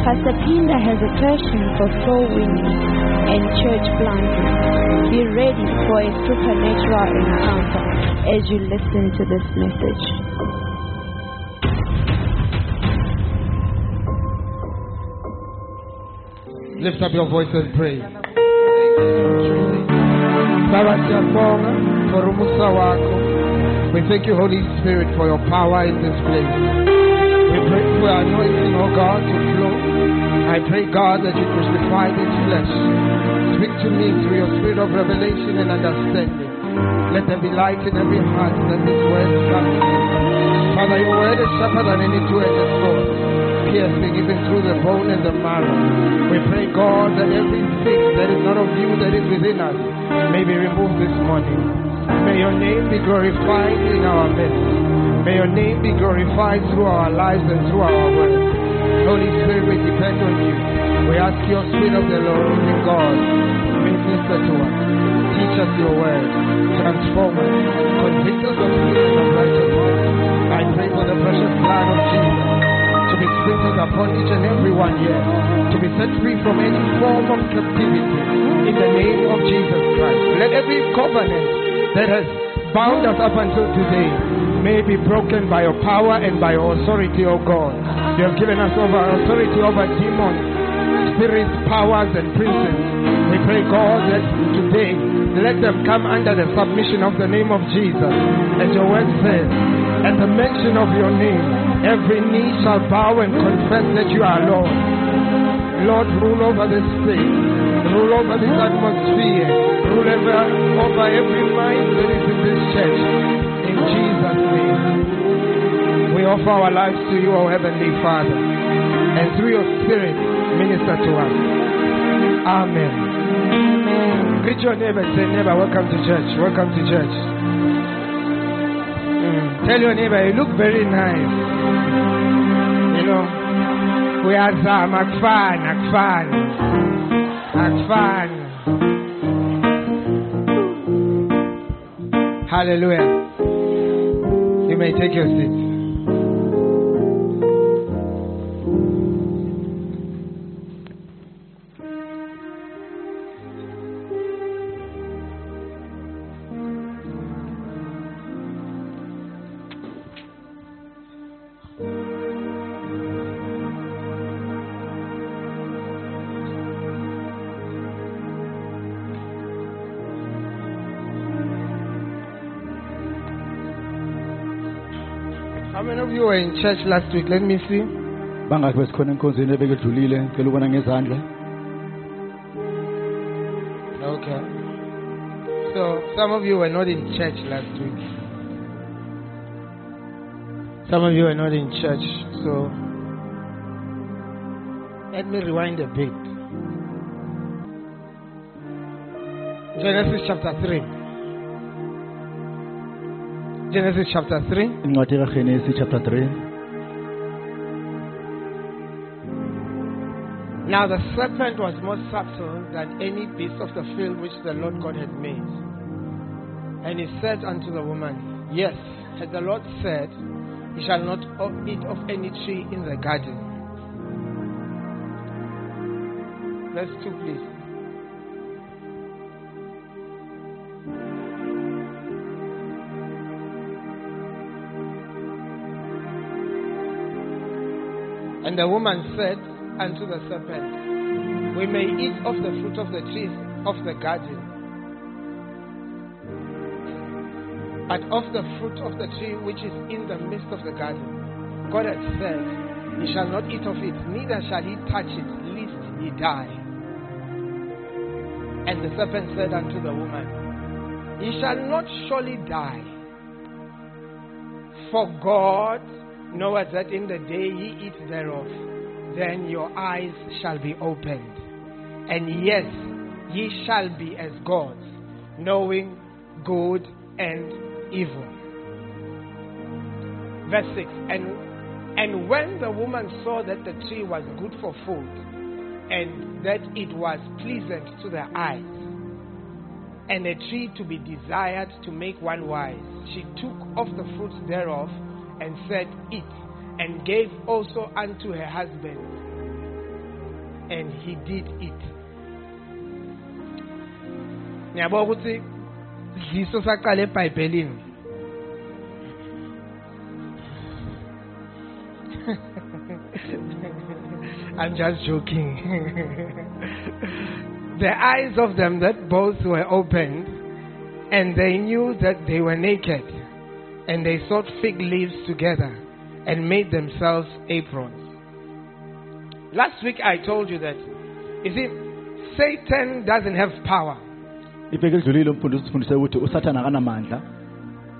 Pastor Pinda has a passion for soul winning and church planting. Be ready for a supernatural encounter as you listen to this message. Lift up your voice and pray. We thank you Holy Spirit for your power in this place. We pray for anointing, oh God. I pray God that you crucify this flesh. Speak to me through your spirit of revelation and understanding. Let there be light in every heart that this word comes. Father, your word is sharper than any two-edged sword, piercing even through the bone and the marrow. We pray, God, that everything that is not of you that is within us may be removed this morning. May your name be glorified in our midst. May your name be glorified through our lives and through our words. Holy Spirit, we depend on you. We ask your Spirit of the Lord, living God, minister to us. Teach us your word. Transform us. Convict us of sin and of righteousness. I pray for the precious blood of Jesus to be sprinkled upon each and every one here, to be set free from any form of captivity in the name of Jesus Christ. Let every covenant that has bound us up until today may be broken by your power and by your authority, O God. You have given us over authority over demons, spirits, powers, and princes. We pray, God, that today let them come under the submission of the name of Jesus. As your word says, at the mention of your name, every knee shall bow and confess that you are Lord. Lord, rule over this state, rule over this atmosphere, rule over, over every mind that is in this church. In Jesus' name, we offer our lives to you, our Heavenly Father, and through your Spirit, minister to us. Amen. Greet your neighbor, and say, neighbor, welcome to church, welcome to church. Mm. Tell your neighbor, you look very nice. You know, we are some akfan, akfan, akfan. Hallelujah. You may take your seat. In church last week? Let me see. bangaki besikhona enkonzweni ebekedlulile ngicela ukubona ngezandla Okay. So some of you were not in church last week. Some of you were not in church. So let me rewind a bit. Genesis chapter 3. Genesis chapter 3. incwadi kagenesi chapter 3 Now the serpent was more subtle than any beast of the field which the Lord God had made. And he said unto the woman, Yes, has the Lord said, You shall not eat of any tree in the garden. Verse 2, please. And the woman said unto the serpent, We may eat of the fruit of the trees of the garden, but of the fruit of the tree which is in the midst of the garden, God had said, Ye shall not eat of it, neither shall he touch it, lest ye die. And the serpent said unto the woman, Ye shall not surely die. For God knoweth that in the day ye eat thereof, then your eyes shall be opened. And yes, ye shall be as gods, knowing good and evil. Verse 6 And, and when the woman saw that the tree was good for food, and that it was pleasant to the eyes, and a tree to be desired to make one wise, she took of the fruit thereof, and said, Eat, and gave also unto her husband, and he did eat. I'm just joking. the eyes of them that both were opened, and they knew that they were naked, and they sewed fig leaves together and made themselves aprons. Last week I told you that, you see, Satan doesn't have power. iveki edlulile umfundisi usifundise ukuthi usathane akanamandla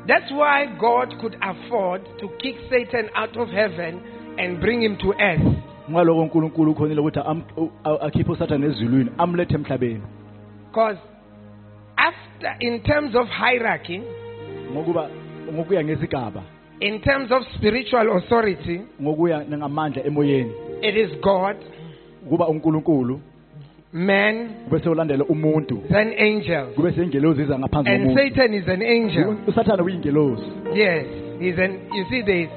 That's why God could afford to kick Satan out of heaven and bring him to earth. ngaloko unkulunkulu ukhonile am- u- a- akhiphe usathane ezulwini Because after, in terms of hierarchy, ngokuya ngezigaba in terms of spiritual authority, ngokuya ngamandla emoyeni it is God, kuba unkulunkulu man, kube sewulandela umuntu then angels. kube seyingelozi iza ngaphansi And Satan is an angel. U- usathane uyingelozi Yes, he's an. You see, there's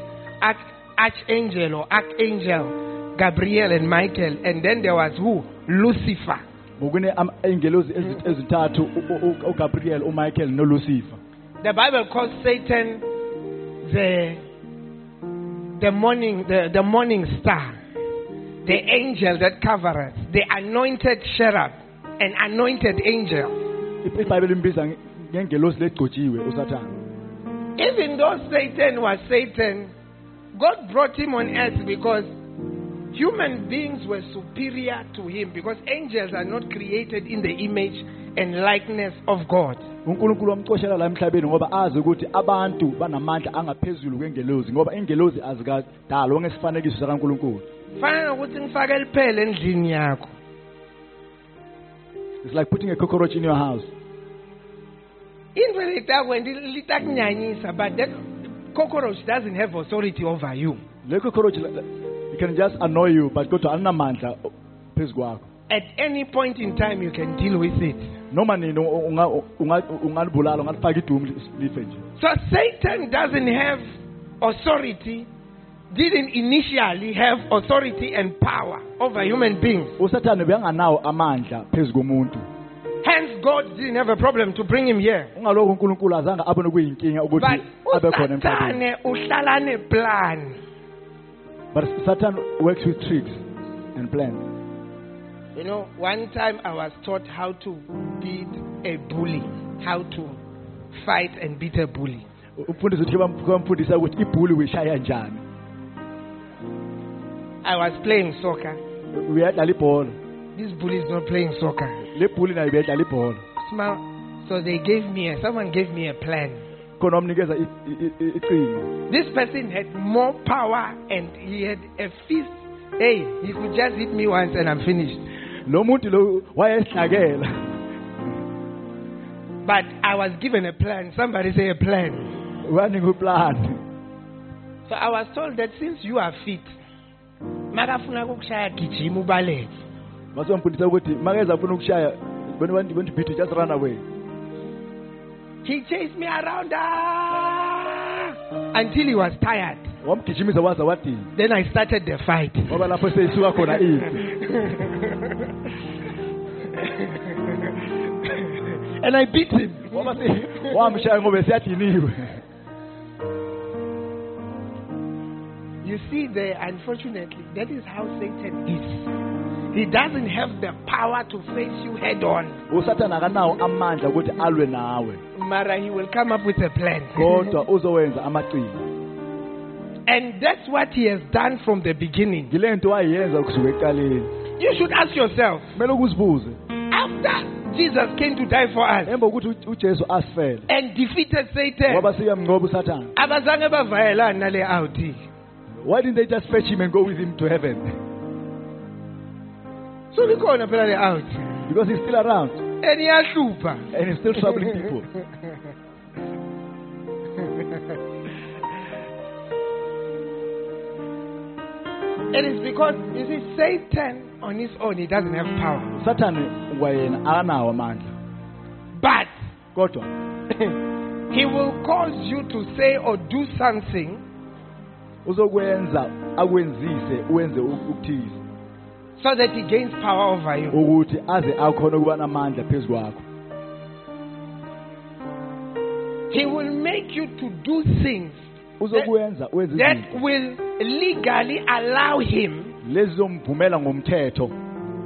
arch, archangel or archangel, Gabriel and Michael, and then there was who? Lucifer. ngokune ezi- ezintathu ugabriel umichael nolucifer The Bible calls Satan the the morning the, the morning star, the angel that covereth, the anointed cherub, an anointed angel. I- ibhayibheli imbiza nge- ngengelozi legcotshiwe usathane Even though Satan was Satan, God brought him on earth because human beings were superior to him because angels are not created in the image and likeness of God. unkulunkulu wamcoshela la emhlabeni ngoba azi ukuthi abantu banamandla angaphezulu kwengelozi ngoba ingelozi azikadalwa ngesifanekiso sakankulunkulu Fana nokuthi ngifake endlini yakho. it's like putting a cockroach in your house. Into litakwenza litakunyanyisa but that cockroach doesn't have authority over you. Le cockroach it can just annoy you but kodwa alinamandla phezu kwakho. At any point in time you can deal with it noma nini unga- unga- ungalibulala ungalifaka idumu li- life nje. So satan doesn't have authority didn't initially have authority and power over human beings. Usathane benganawo amandla phezu komuntu. Hence god didn't have a problem to bring him here. Ungalokho unkulunkulu azange abone kuyinkinga ukuthi but abe khona emhlabeni. usathane but satan works with tricks and plans you know one time i was taught how to beat a bully how to fight and beat a bully umfundisi uthi bamfundisa ukuthi ibhuli uyishaya njani I was playing soccer. This bully is not playing soccer. le bhuli nayo beyadlala Smile. So they gave me a, someone gave me a plan. This person had more power and he had a fist. Hey, he could just hit me once and I'm finished. Lo muntu lo wayesihlakela But I was given a plan. Somebody say a plan. wanika uplan So I was told that since you are fit, makafuna kukushaya gijima ubaleke. mase wamfundisa ukuthi makeza afuna ukushaya when you want when to beat you just run away He chased me around ah, until he was tired. Then I started the fight. ngoba lapho seyisuka khona ipi and I beat him. ngoba se- wamshaya ngoba esiyadiniwe You see, there, unfortunately, that is how Satan is. He doesn't have the power to face you head on, usathane akanawo amandla ukuthi alwe nawe Mara, he will come up with a plan. Kodwa uzowenza amaciko and that's what he has done from the beginning. ngile nto wayenza kusuka ekuqaleni You should ask yourself after Jesus came to die for us emva kokuthi u- ujesu asifele and defeated Satan, ngoba siyamnqoba usathane. abazange bavayelana nale out. why didn't they just fetch him and go with him to heaven? So phela le out because he's still around. And he's still troubling people. it is because you see satan on his own he doesn't have power Satan wayena akanawo amandla. but Kodwa he will cause you to say or do something uzokwenza akwenzise uwenze u- ukuthize so that he gains power over you ukuthi aze akhona ukuba namandla phezu kwakho. he will make you to do things Uzokwenza that izinto will legally allow him ngomthetho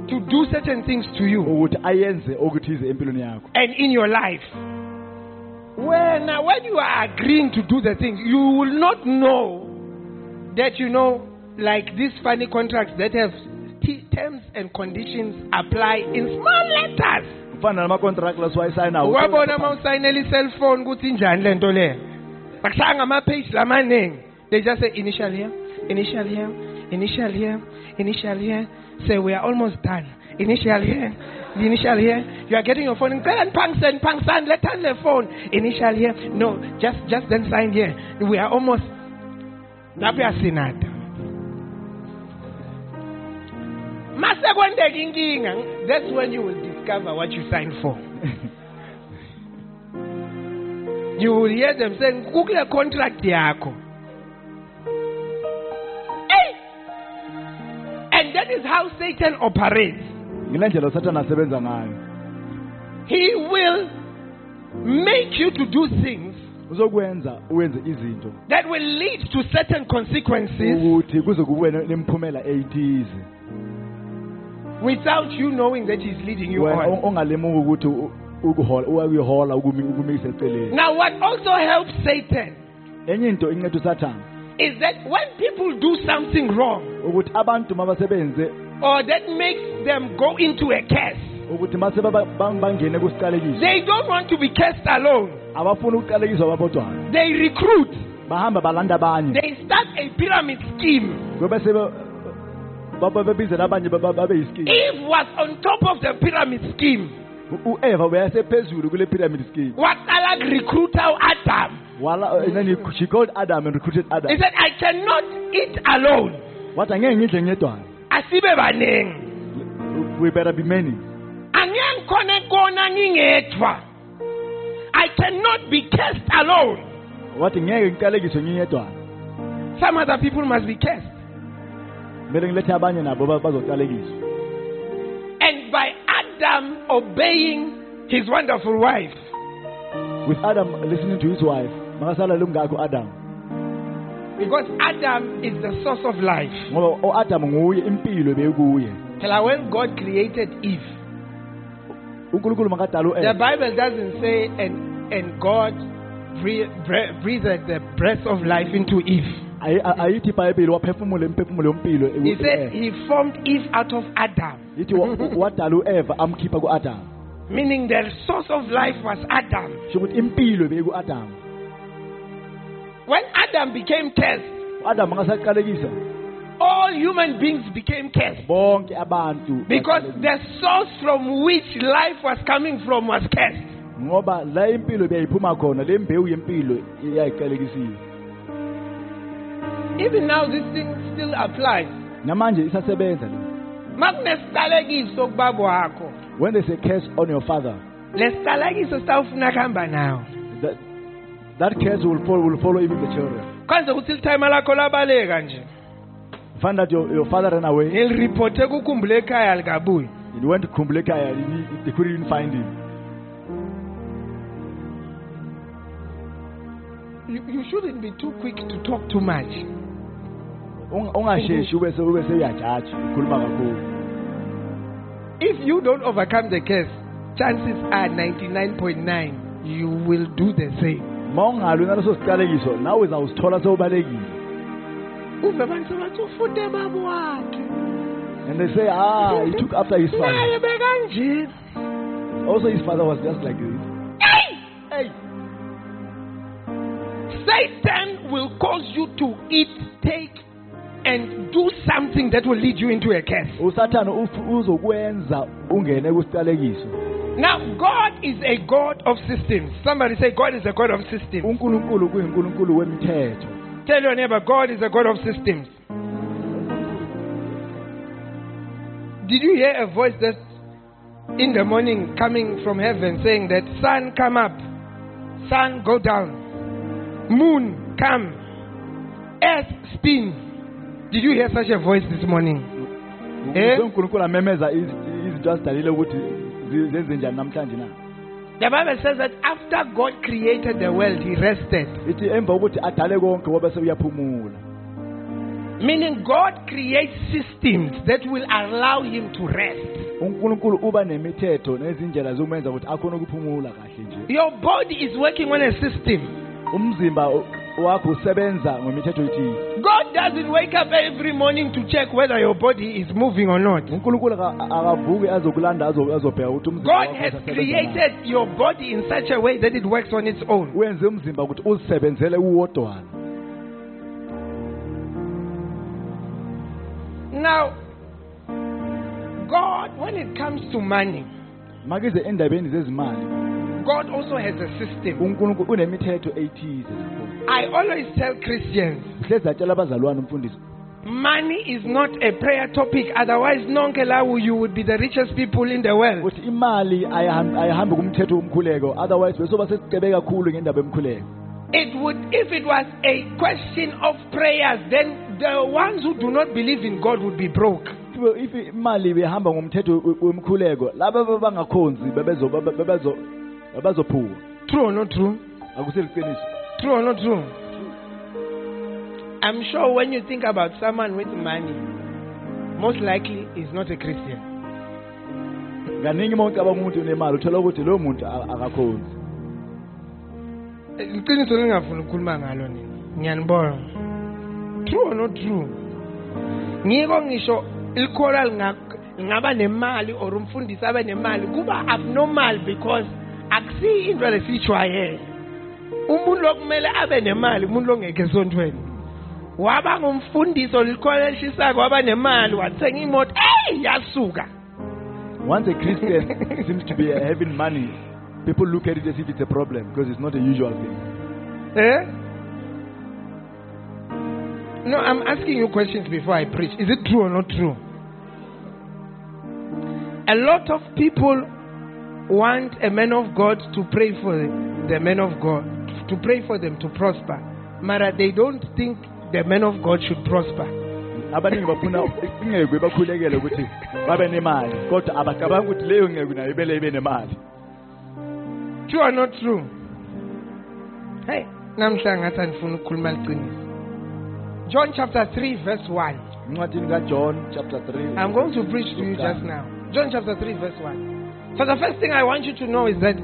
to do certain things to you ukuthi ayenze okuthize empilweni yakho. and in your life. When, uh, when you are agreeing to do the things, you will not know that you know, like these funny contracts that have t- terms and conditions apply in small letters. Kufana nama-contract la siwayisayinawo. wabona uma usayinela i-cellphone ukuthi injani le nto leyo bakuhlanga ngama-page lamaningi they just say initial here initial here initial here initial here. Say we are almost done. Initial here the initial here. You are getting your phone ngicela niphangiseni niphangisani lethani le phone. Initial here. No just just then sign here. We are almost kwendeka inkinga that's when you will discover what you signed for you will hear them saying kukule contract yakho hey! and that is how satan operates Ngile ndlela uSathane asebenza ngayo. he will make you to do things Uzokwenza uwenze izinto that will lead to certain consequences ukuthi kuze kube nemiphumela eyithize. without you knowing that he's leading you on on- ongalemuka ukuthi u- ukuhola uyakuhola ukumi ukumisa eceleni. now what also helps satan Enye into inceda uSathane is that when people do something wrong ukuthi abantu mabasebenze or that makes them go into a curse ukuthi mase baba- bang- bangene kusiqalekiso they don't want to be cursed alone abafuna ukuqalekiswa babodwana they recruit bahamba balanda abanye they start a pyramid scheme bese be- baba bebizela abanye baba- babe yiskini eve was on top of the pyramid scheme u-eva uyasephezulu kule pyramid scheme. Waqala kurecruiter u-adam. Wala and then he, she called adam and recruited adam. He said i cannot eat alone. Wathi angeke ngidle ngedwana. Asibe baningi we better be many. Angeke ngikhone kona ngingedwa. I cannot be cursed alone. Wathi ngeke ngiqalekiswe ngiyedwana some other people must be cursed. Kumele ngilethe abanye nabo ba- bazoqalekiswa. And by adam obeying his wonderful wife. With adam listening to his wife adam. Because adam is the source of life. Ngoba u-adam nguye impilo bekuye Phela when god created eve The Bible doesn't say, and, and God breathed the breath of life into Eve. Ayithi ibhayibheli waphefumula imiphefumulo yompilo He said he formed Eve out of Adam, yithi wa- wadala u-eva amkhipha ku-adam meaning the source of life was Adam. sho ukuthi impilo beku-adam When Adam became cursed, u-adam angasaqalekisa all human beings became cursed. Bonke abantu because the source from which life was coming from was cursed. ngoba la impilo beyayiphuma khona le mbewu yempilo yayiqalekisiwe Even now, this thing still applies. namanje isasebenza le. Makunesiqalekiso kubaba wakho. when there's a curse on your father Lesiqalekiso sitawufuna kuhamba nawo. that, that curse will follow, will follow even the children. Kwanze ukuthi lithayima lakho labaleka nje. Find that your, your father ran away. Ngiliripothe kukhumbule ekhaya likabuyi. He went to kumbulekaya they couldn't even find him. You, you shouldn't be too quick to talk too much ungasheshi ube se- ube seyajaji ukhuluma kakhulu. If you don't overcome the curse chances are 99.9 you will do the same. Ma ungalwi naleso siqalekiso nawe sewubalekile. Uve abantu bathi ufunde babo wakhe. And they say ah he took after his father. Naye also his father was just like this. Hey! Satan will cause you to eat take and do something that will lead you into a curse. usathane uzokwenza ungene kusiqalekiso Now, God is a God of systems. Somebody say, God is a God of systems. unkulunkulu kuyinkulunkulu wemithetho Tell your neighbor, God is a God of systems. Did you hear a voice that in the morning coming from heaven saying that sun come up, sun go down, moon come, earth spin? Did you hear such a voice this morning? Eh? unkulunkulu amemeza iz- izinto azidalile ukuthi zi- zenze njani namhlanje na The Bible says that after God created the world, He rested. ithi emva kokuthi adale konke wabe sebuyaphumula Meaning, God creates systems that will allow Him to rest. unkulunkulu uba nemithetho nezindlela zokumenza ukuthi akhona ukuphumula kahle nje Your body is working on a system. Umzimba u- wakho usebenza ngemithetho ethile God doesn't wake up every morning to check whether your body is moving or not. unkulunkulu aka- akavuki azokulanda azo- azobheka ukuthi umzimba God wakho has usasebenza na. created your body in such a way that it works on its own. wenze umzimba ukuthi uzisebenzele uwodwana Now, God, when it comes to money, makize endabeni zezimali God also has a system. unkulunkulu unemithetho ethize I always tell Christians hlezi atshela abazalwane umfundisi money is not a prayer topic, otherwise, nonke lawo you would be the richest people in the world. ukuthi imali ayihambi ayihambi kumthetho womkhuleko otherwise besoba sesicebe kakhulu ngendaba yomkhuleko It would, if it was a question of prayers, then the ones who do not believe in God would be broke. if imali behamba ngomthetho we- womkhuleko laba abangakhonzi bebezo bebe- bebezo babazophuka True or not true? akuseliqiniso True or not true? I'm sure when you think about someone with money, most likely is not a Christian. kaningi uma ucabanga umuntu unemali uthola ukuthi loyo muntu akakhonzi iqiniso lingafuni ukukhuluma ngalo nina. Ngiyanibona. True or not true? Ngiko ngisho ilikhola linga- lingaba nemali or umfundisi abe nemali kuba abnormal because akusiyo into lesijwayele umuntu lokumele abe nemali umuntu longekho esontweni waba ngumfundisi olikhola elishisako waba nemali wathenga imoto eyi yasuka once a christian seems to be having money people look at it as if it's a problem because it's not a usual thing Eh? No, I'm asking you questions before I preach. Is it true or not true? A lot of people want a man of God to pray for the man of God, to pray for them to prosper. Mara, they don't think the men of God should prosper. abaningi bafuna ingekwe bakhulekele ukuthi babe nemali kodwa abacabanga ukuthi leyo ngekwe nayo ibele ibe nemali True or not true? Hey, namhlanje ngathi andifuna ukukhuluma liqiniso. John chapter 3 verse 1. encwadini kajohn chapter 3 I'm going to preach to you just now. John chapter 3, verse 1. So, the first thing I want you to know is that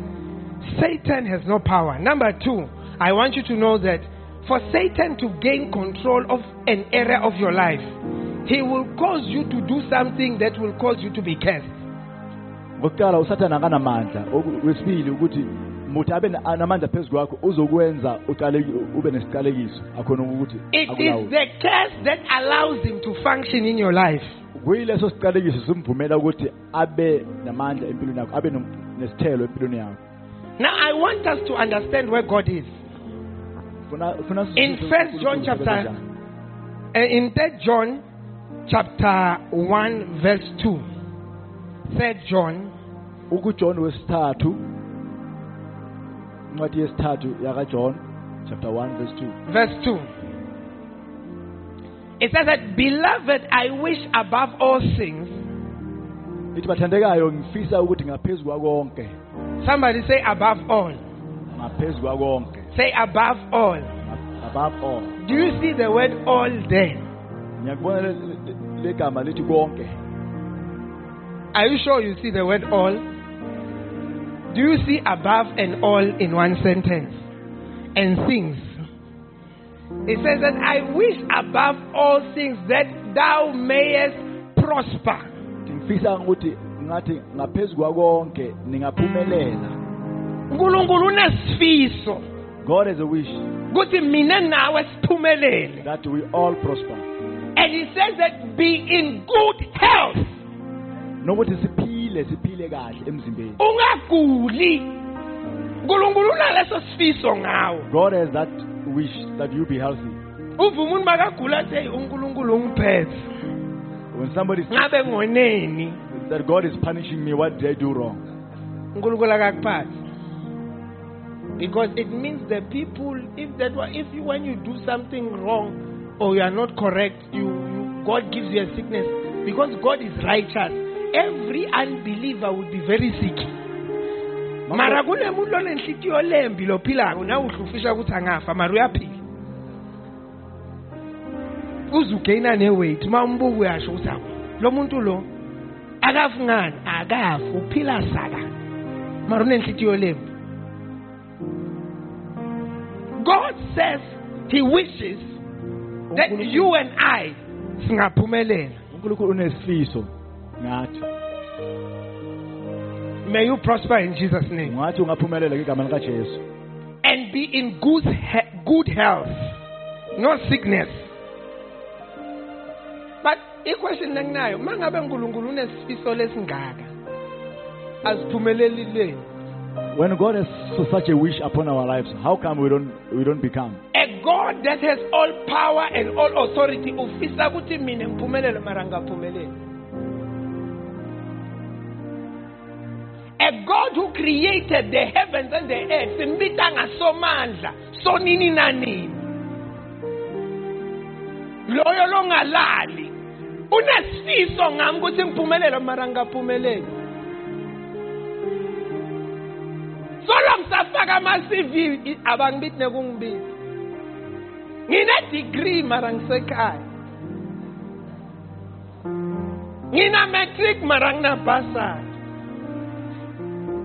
Satan has no power. Number two, I want you to know that for Satan to gain control of an area of your life, he will cause you to do something that will cause you to be cursed. ngokuqala usathane akanamandla wesibili ukuthi muthi abe na- phezu kwakho uzokwenza ube nesiqalekiso akhona ukuthi It the curse that allows him to function in your life. kuyileso siqalekiso simvumela ukuthi abe namandla empilweni yakho abe nesithelo empilweni yakho Now, I want us to understand where God is. In First John chapter-. Uh, in 3 John chapter 1 verse 2. Third John ukuJohn wesithathu incwadi yesithathu yakaJohn chapter 1 verse 2 verse 2. It says that, Beloved, I wish above all things. ithi bathandekayo ngifisa ukuthi ngaphezu kwakonke Somebody say above all. Say above all. above all Do you see the word all there? Are you sure you see the word all? Do you see above and all in one sentence? And things. It says that I wish above all things that thou mayest prosper. Ngathi ngaphezu kwakonke ningaphumelela unkulunkulu unesifiso God has a wish ukuthi mina nawe siphumelele that we all prosper And he says that be in good health. nokuthi siphile siphile kahle emzimbeni Ungaguli. uNkulunkulu unaleso sifiso ngawe. god has that wish that you be healthy Uva umuntu makagula athi "Hey, uNkulunkulu ungiphethe. when somebody Ngabe ngoneni? That god is punishing me what did i do wrong uNkulunkulu akakuphathi. Because it means the people, if that were, if you, when you do something wrong or you are not correct, you, you God gives you a sickness. Because God is righteous, every unbeliever would be very sick. mara kunemuntu lonenhlitiyo lembi lophilako nawe uhlufisha ukuthi angafa mara uyaphila uze ugeyina neweight uma umbuka uyasho ukuthi awu lo muntu lo akafi ngani akafi uphila saka. Mara unenhlitiyo lembi God says he wishes that you and I singaphumelela. Unkulunkulu unesifiso. Ngathi. May you prosper in Jesus name. Ungathi ungaphumelela ngegama likajesu. And be in good he- good health no sickness iquestion enginayo mangabe uNkulunkulu unesifiso lesingaka asiphumeleli le. When god has such a wish upon our lives how come we don't we don't become? A God that has all power and all authority ufisa ukuthi mina ngiphumelele mara ngaphumeleli a God who created the heavens and the earth simbita ngasomandla sonini nanini. Loyo longalali unesifiso ngami ukuthi ngiphumelele mara ngaphumeleli solo ngisafaka ama-cv abangibithi nekungibithi. Ngine-degree mara ngisekhaya ngina-matric mara nginabhasari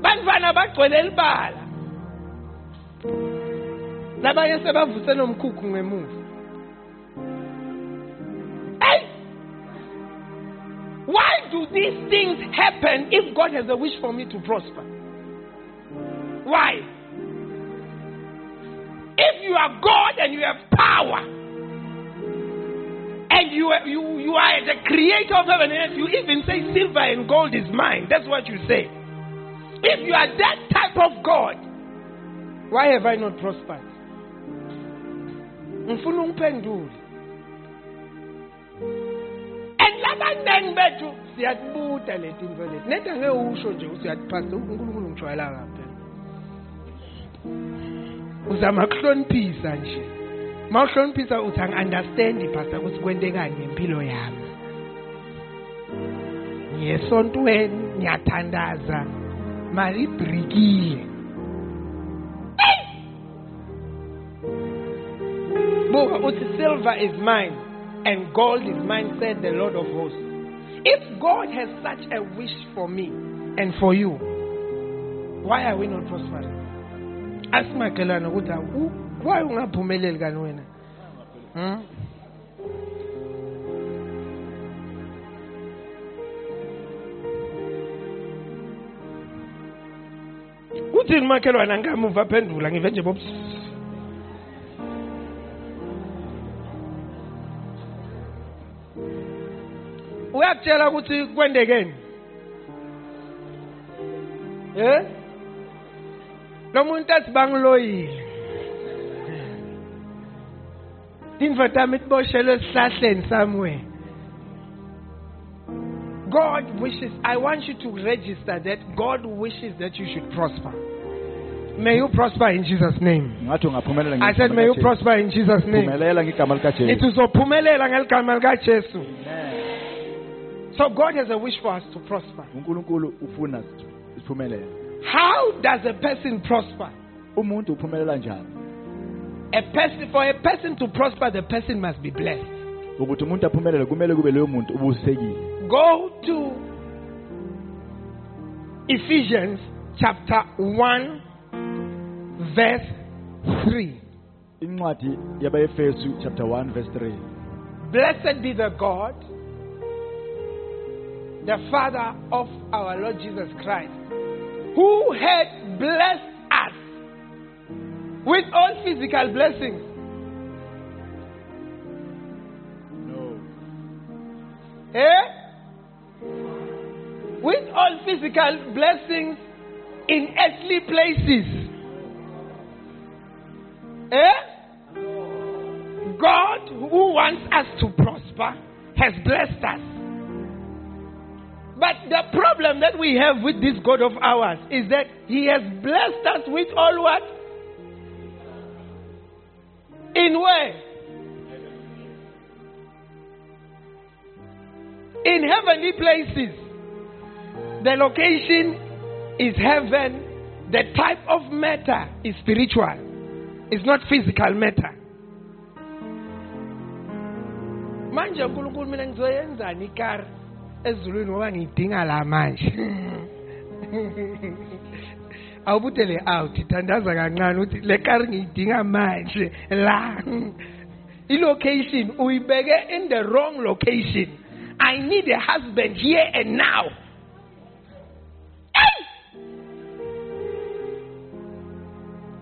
bantwana bagcwele elibala. Labanye sebavuse nomkhukhu ngemuva. Do these things happen if god has a wish for me to prosper why if you are God and you have power, and you are, you, you are the creator of heaven and earth, you even say silver and gold is mine. That's what you say. If you are that type of God, why have I not prospered? and siyatibuta leti nto leti. Neda ngeke usho nje ukuthi uyatiphasa unkulunkulu ngijwayela kaphela uzama kuhloniphisa nje. Ma uhloniphisa uthi angi-understandi phasa ukuthi kwentekani ngempilo yami. Ngiyesontweni ngiyathandaza. Mali buka uthi silver is mine and gold is mine said the lord of hosts if god has such a wish for me and for you why are we not prospering? Ask asimakhelana ukuthi why ungaphumeleli kani wena? Hmm? uthini makhelwana ngamuva phendula ngive nje bob uyakutshela ukuthi kwendekeni eh lo muntu athi bangiloyile indvodana tami tiboshelwe esihlahleni somewhere God wishes, I want you to register that God wishes that you should prosper. May you prosper in Jesus' name. I said, may you prosper in Jesus' name. It likajesu uzophumelela ngeligama likaJesu. So God has a wish for us to prosper. unkulunkulu ufuna siphumelele How does a person prosper? umuntu uphumelela njani A person for a person to prosper, the person must be blessed. ukuthi umuntu aphumelele kumele kube loyo muntu ubusekile Go to Ephesians chapter 1, verse 3. incwadi yabaefesu chapter 1 verse 3 Blessed be the God, the Father of our Lord Jesus Christ, who had blessed us with all physical blessings. no Eh? With all physical blessings in earthly places. Eh? God, who wants us to prosper, has blessed us. But the problem that we have with this God of ours is that He has blessed us with all what? In where? In heavenly places. The location is heaven. The type of matter is spiritual. It's not physical matter. Ezulwini ngoba ngiyidinga la manje. Awubute le out thandaza kancane uthi le kari ngiyidinga manje la. Ilocation uyibeke in the wrong location. I need a husband here and now.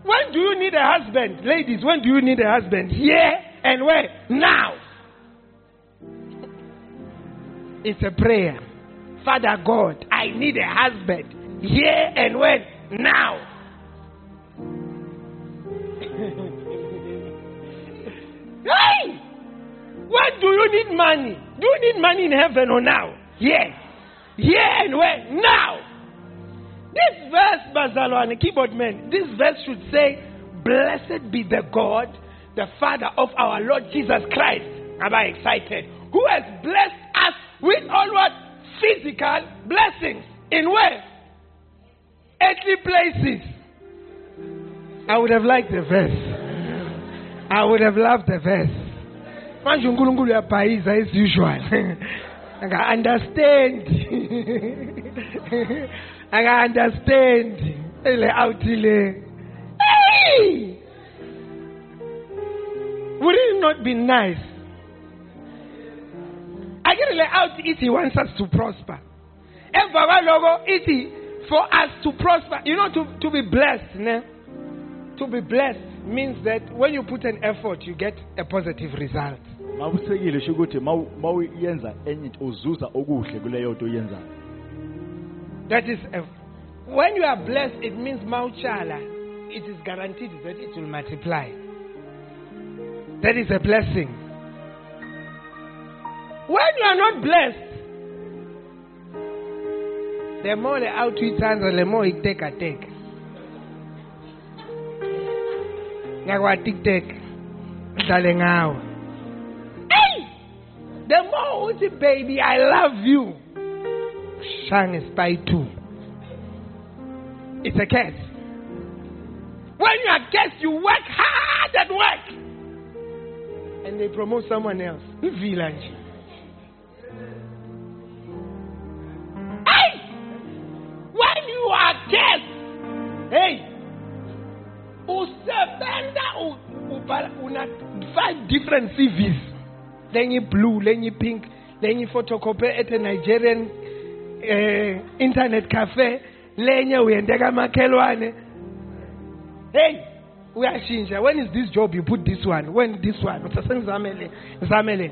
When do you need a husband? Ladies when do you need a husband? Here and where? Now it's a prayer. Father God, I need a husband here and when? Now. hey! When do you need money? Do you need money in heaven or now? Yes. Here and when? Now. This verse, Bazalwane, keyboard man, this verse should say, Blessed be the God, the Father of our Lord Jesus Christ. Am I excited? Who has blessed with all what? Physical blessings. In where? Earthly places. I would have liked the verse. I would have loved the verse. Manje uNkulunkulu uyabhayiza as usual. I understand. I understand. Ele awuthile. Hey! Would it not be nice akere out it he wants us to prosper. Emva kwaloko ithi for us to prosper. You know to, to be blessed ne? to be blessed means that when you put an effort you get a positive result. Makusekile sho ukuthi mawuyenza enye into uzuza okuhle kuleyo nto oyenzayo. That is a, when you are blessed it means mauchala it is guaranteed that it will multiply. That is a blessing when you are not blessed the more the out uyithanza the more ikutekateka ngakwati kuteka dlale ngawe hey! the more uthi baby i love you. Shang spy too it's a curse. When you are cursed you work hard at work. And they promote someone else. Ivila nje hey, usebenza ubhala una five different CVs. Lenye blue, lenye pink, lenye photocopy at a Nigerian eh, internet cafe, lenye uyendeka makhelwane. Hey, uyashintsha. When is this job? You put this one. When this one? Usasengizamele, ngizamele.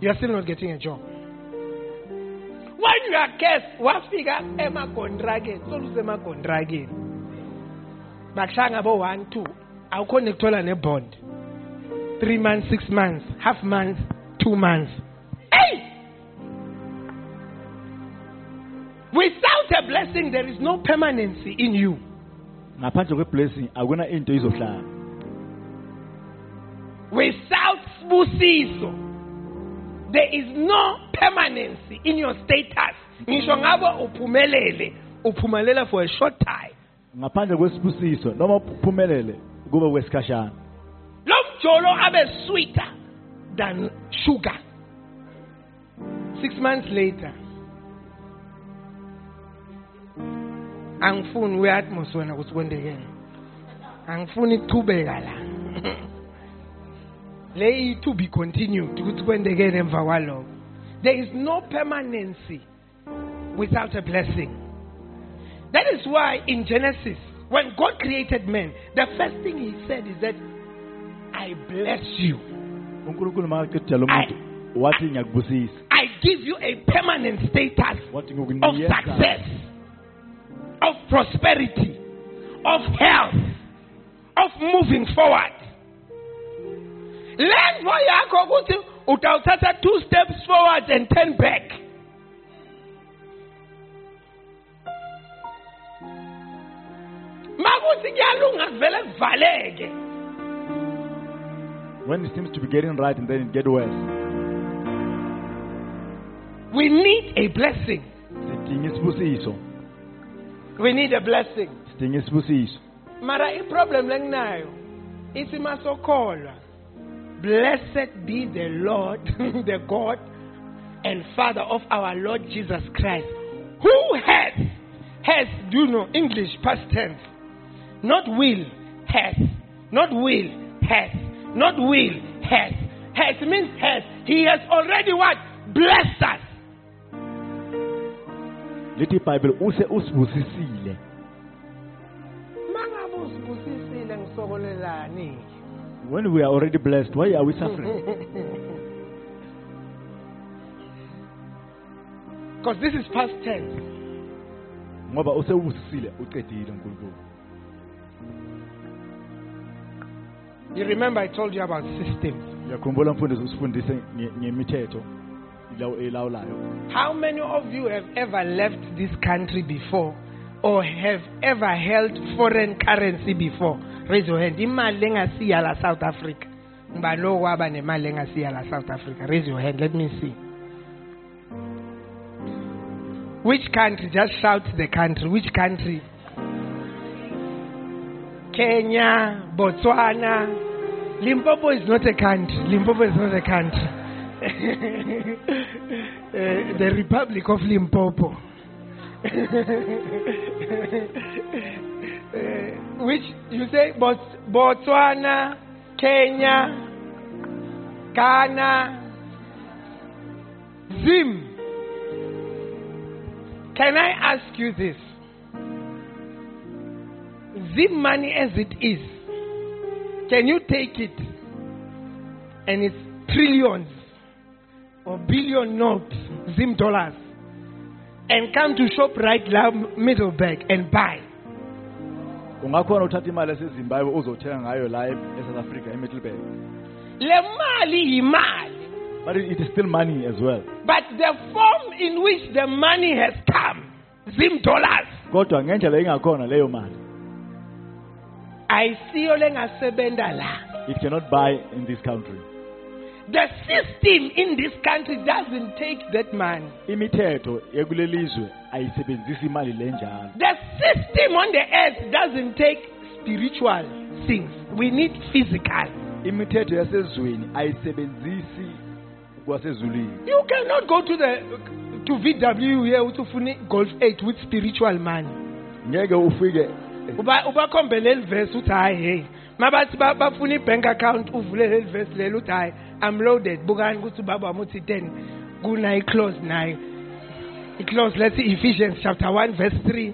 You are still not getting a job. When you are cursed wafika emagondrageni soluze emagondrageni bakushaya ngabo one two. Awukhona ukuthola nebond three months six months half months two months. Hey! Without a blessing there is no permanency in you. Ngaphandle kwe-blessing akuna into izohlala. Without sibusiso there is no permanency in your status. Ngisho ngabo uphumelele uphumelela for a short time. Ngaphandle kwesibusiso noma uphumelele kube kwesikhashana lo mjolo abe sweeter than sugar. Six months later angifuni uya-atmos wena ukuthi kwendekeni angifuni ichubeka la le i-to be continued. Ukuthi kwendekeni emva kwalokho. There is no permanency without a blessing. That is why in genesis when god created man the first thing he said is that i bless you. Unkulunkulu makaqedela umuntu wathi ngiyakubusisa i give you a permanent status of success, of prosperity, of health, of moving forward. Lenvo yakho ukuthi utawuthatha two steps forward and ten back. Makuthi kuyalunga vele kuvaleke. when it seems to be getting right and then it get worse We need a blessing. We need a blessing. Mara i-problem lenginayo ithi masokholwa blessed be the Lord the God and Father of our Lord Jesus Christ who has has do you know English past tense. Not will has. Not will has. Not will has. Has means has. He has already what? Blessed us. Lithi ibhayibheli use when we are already blessed why are we suffering? Because this is past tense. Ngoba uNkulunkulu You remember I told you about systems. uyakhumbula mfundisi usifundise ngemithetho elawulayo. How many of you have ever left this country before or have ever held foreign currency before? Raise your hand. Imali engasiya la South Africa. Ngibani okwaba nemali engasiya la South Africa? Raise your hand. Let me see. Which country? Just shout the country. Which country? Kenya, Botswana. Limpopo is not a country. Limpopo is not a country. Uh, the Republic of Limpopo. Which you say Bots- Botswana, Kenya, Ghana, Zim. Can I ask you this? Zim money as it is, can you take it and it's trillions or billion notes, Zim dollars, and come to shop right now, Middelburg, and buy? ungakhona uthatha imali yasezimbabwe uzothenga ngayo la e-south africa emiddelburg Le mali yimali. but it it is still money as well But the form in which the money has come, Zim dollars, kodwa ngendlela engakhona leyo mali ayisiyo lengasebenta la. it cannot buy in this country The system in this country doesn't take that money. imithetho yakulelizwe ayisebenzisi imali le njalo The system on the earth doesn't take spiritual things. We need physical. imithetho yasezweni ayisebenzisi kwasezulwini You cannot go to the to VW here uthi ufuna golf 8 with spiritual money. ngeke ufike Uba ubakhombele leli verse uthi hayi hey. Mabathi ba- bafuna i-bank account uvule leli verse leli uthi hayi I'm loaded. Bukani ukuthi ubaba wami uthi 10 kunayo close nayo. I-close let's see Ephesians chapter 1 verse 3.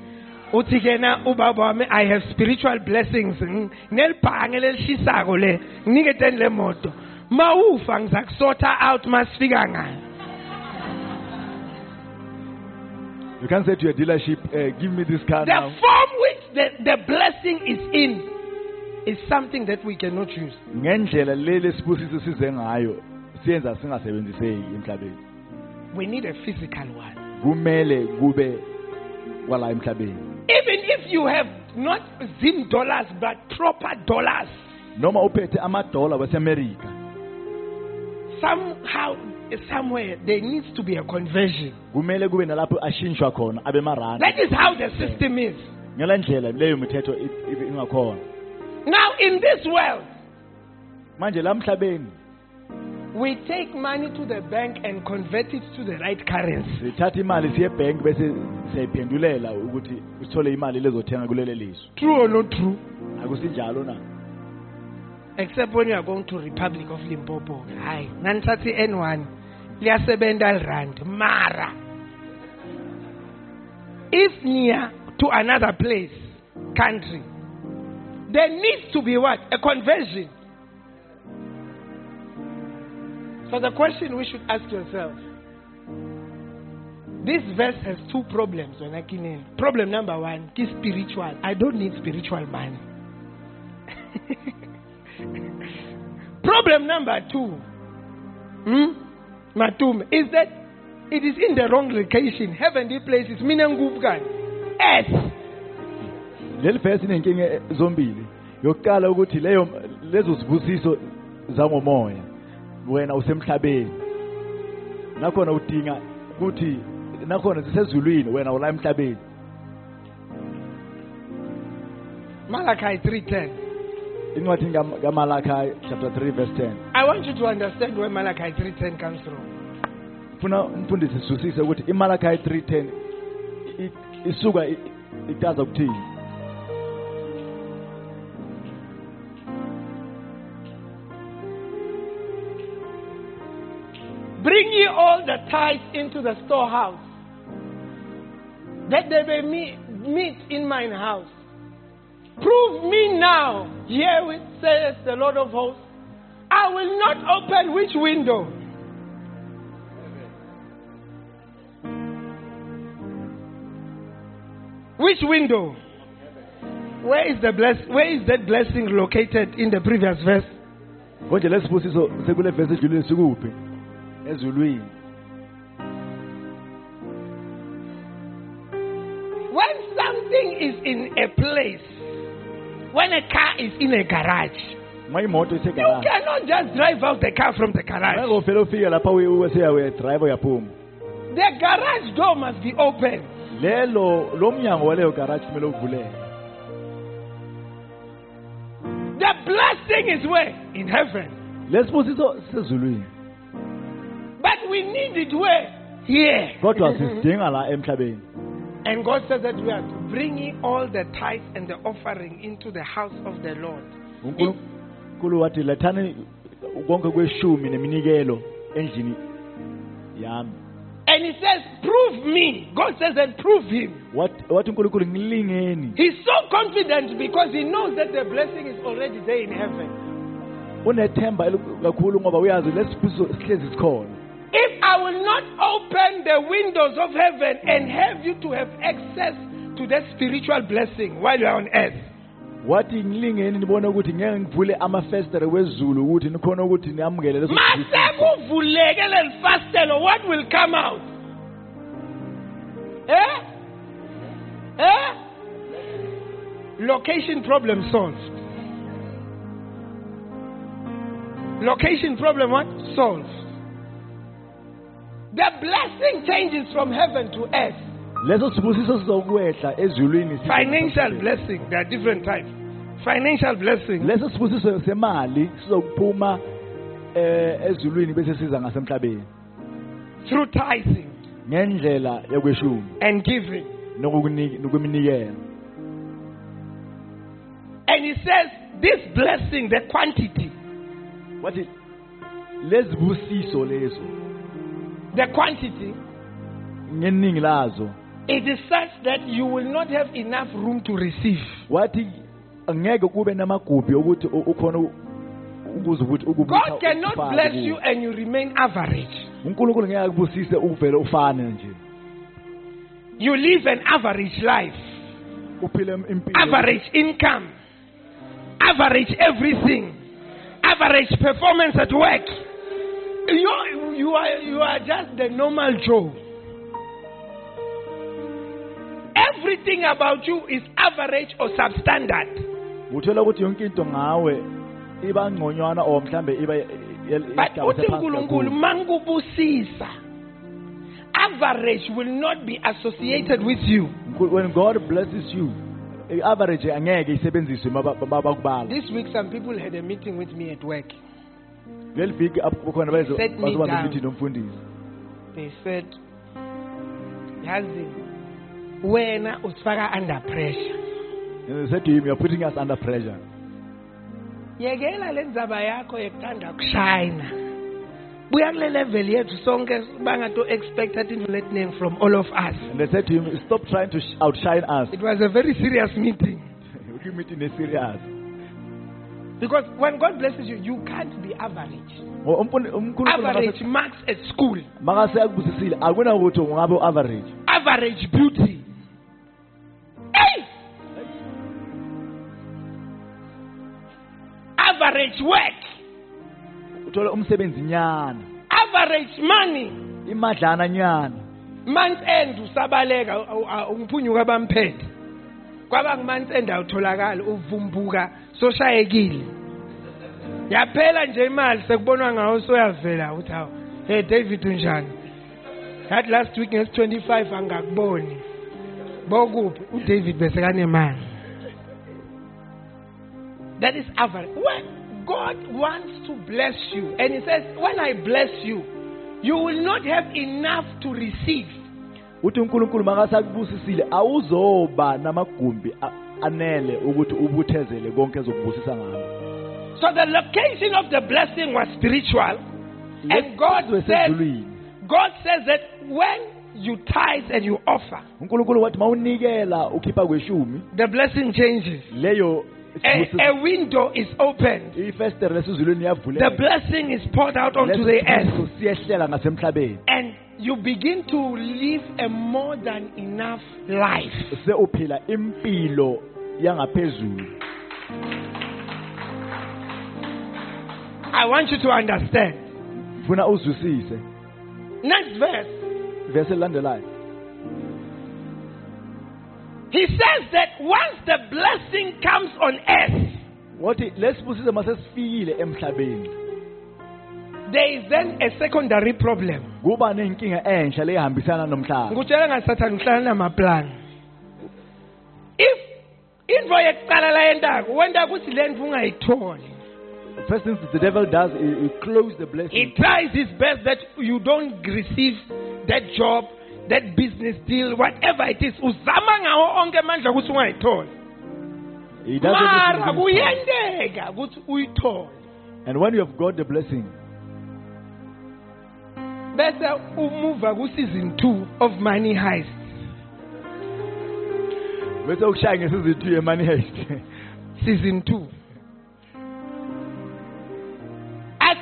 uthi kena ubaba wami i have spiritual blessings Ng- nelibhange lelishisako le nginike teni le moto mawufa ngizakusota out masifika ngayo you can't say to your dealership uh, give me this car the now form which the, the blessing is in is something that we cannot use ngendlela leli sibusiso size ngayo siyenza singasebenziseki emhlabeni. We need a physical one. Kumele kube kwala emhlabeni. Even if you have not zim dollars but proper dollars noma uphethe amadola wasemerika somehow somewhere there needs to be a conversion. Kumele kube nalapho ashintshwa khona abe maranda. That is how the system is. Ngela ndlela leyo mithetho i- i- ingakhona now in this world manje la emhlabeni we take money to the bank and convert it to the right currency. sithatha imali siye ebhenki bese siyayiphendulela ukuthi sithole imali lezothenga kulele lizwe. True or not true? Akusinjalo na? Except when you are going to republic of limpopo. Hayi nanithatha i-n1 liyasebenta lirand mara! If near to another place country there needs to be what a conversion so the question we should ask yourself This verse has two problems when I came in. Problem number one is spiritual. I don't need spiritual money. Problem number two, hmm? Matum, is that it is in the wrong location. Heavenly places, minangubkan. Earth. Leli verse inenkinga eh, zombili. Yokuqala ukuthi leyo lezo sibusiso zangomoya wena usemhlabeni. Nakhona udinga ukuthi nakhona zisezulwini wena ula emhlabeni. Malachi 3.10. incwadi kam- kaMalaki chapter 3 verse 10 I want you to understand where Malachi 3.10 comes from. ufuna umfundisi sizwisise ukuthi iMalaki 3:10 i- isuka i- itaza ukuthini Bring ye all the tithes into the storehouse, that there may me- meat in mine house. Prove me now, herewith says the Lord of hosts. I will not open which window? Which window? Where is the bless? Where is that blessing located in the previous verse? Ezulwini When something is in a place, when a car is in a garage, you cannot just drive out the car from the garage. ngeke ufike ufike lapha useya uyadrayiva uyaphuma The garage door must be open. lelo lo mnyango waleyo garaji kumele uvuleke The blessing is where? In heaven. lesibusiso sisezulwini But we need it where? Here. kodwa sisidinga la emhlabeni And God says that we are to bring in all the tithes and the offering into the house of the Lord. wathi lethani konke kweshumi neminikelo endlini yami And He says, Prove me. God says and prove Him. Wathi unkulunkulu ngilingeni He's so confident because He knows that the blessing is already there in heaven. unethemba elikhulu kakhulu ngoba uyazi lesibusiso sihlezi sikhona If I will not open the windows of heaven and have you to have access to that spiritual blessing while you are on earth, wathi ngilingeni nibone ukuthi ngeke ngivule amafestere wezulu ukuthi nikhona ukuthi niamukele leso sibusiso. masekuvuleke leli fastelo, what will come out? Eh? Eh? Location problem solved. Location problem what? Solved. The blessing changes from heaven to earth. leso sibusiso sizokwehla ezulwini Financial blessing, there are different types. Financial blessing. leso sibusiso semali sizokuphuma eh ezulwini bese siza ngasemhlabeni through tithing ngendlela yokweshumi and giving. nokukunika- And he says, this blessing, the quantity, wathi lezibusiso lezo the quantity, ngeningi lazo. it is such that you will not have enough room to receive. wathi angeke kube namagubhi ukuthi ukhona u- ukuze ukuthi ukubutha- God cannot bless you and you remain average. unkulunkulu ngeke akubusise uvele ufane nje. You live an average life, uphile impilo. Average income, average everything, average performance at work. You, you, are, you are just the normal Joe. Everything about you is average or substandard. uthola ukuthi yonke into ngawe iba ngconywana or mhlambe iba But uthi uNkulunkulu mangubusisa average will not be associated with you. when god blesses you i-average angeke isebenziswe maba- maba- This week some people had a meeting with me at work. Leli viki apho khona bazo- Set me bazoba down. nemithi nomfundisi They said, Yazi, wena usifaka under pressure. and they said to him you're putting us under pressure Yekela le ndzaba yakho yekuthanda kushayina. Buya kule level yethu sonke bangato expect that into learning from all of us. and they said to him stop trying to outshine us It was a very serious meeting. meeting is serious Because when God blesses you, you can't be average. Average marks at school. u-average Average beauty. Hey! Average work. Average money. imadlana nyana month end usabaleka ungiphunyuka abamphethe kwaba month end awutholakali uvumbuka soshayekile. Yaphela nje imali sekubonwa ngawo soyavela uthi hawu hey David unjani? Yathi last week ngesi 25 angakuboni. Bokuphi? uDavid bese kanemali that is average when God wants to bless you and he says when I bless you you will not have enough to receive. Uthi uNkulunkulu makase akubusisile awuzoba namagumbi anele ukuthi ubuthezele konke ezokubusisa ngalo So the location of the blessing was spiritual. And God said, God says that when you tithe and you offer, uNkulunkulu wathi mawunikela ukhipha kweshumi the blessing changes. leyo A, a window is opened. The blessing is poured out onto the earth. Lesisibusiso siyehlela ngasemhlabeni And you begin to live a more than enough life. Se uphila impilo yangaphezulu I want you to understand. Next verse. verse elilandelayo He says that once the blessing comes on earth, wathi lesibusiso masesifikile emhlabeni there is then a secondary problem. kuba nenkinga enhle lehambisana nomhlaba ngikutshela ngasathana uhlala namaplan if into yekuqala la yentako wenta ukuthi le ndvu ungayitholi. First thing the devil does is he close the blessing. he tries his best that you don't receive that job that business deal whatever it is. Uzama ngawo onke amandla ukuthi ungayitholi. He does mara kuyenteka ukuthi uyithole. And when you have got the blessing bese umuva ku-season 2 of money heist bese ukushaya ngesizithu yemani heist season 2 As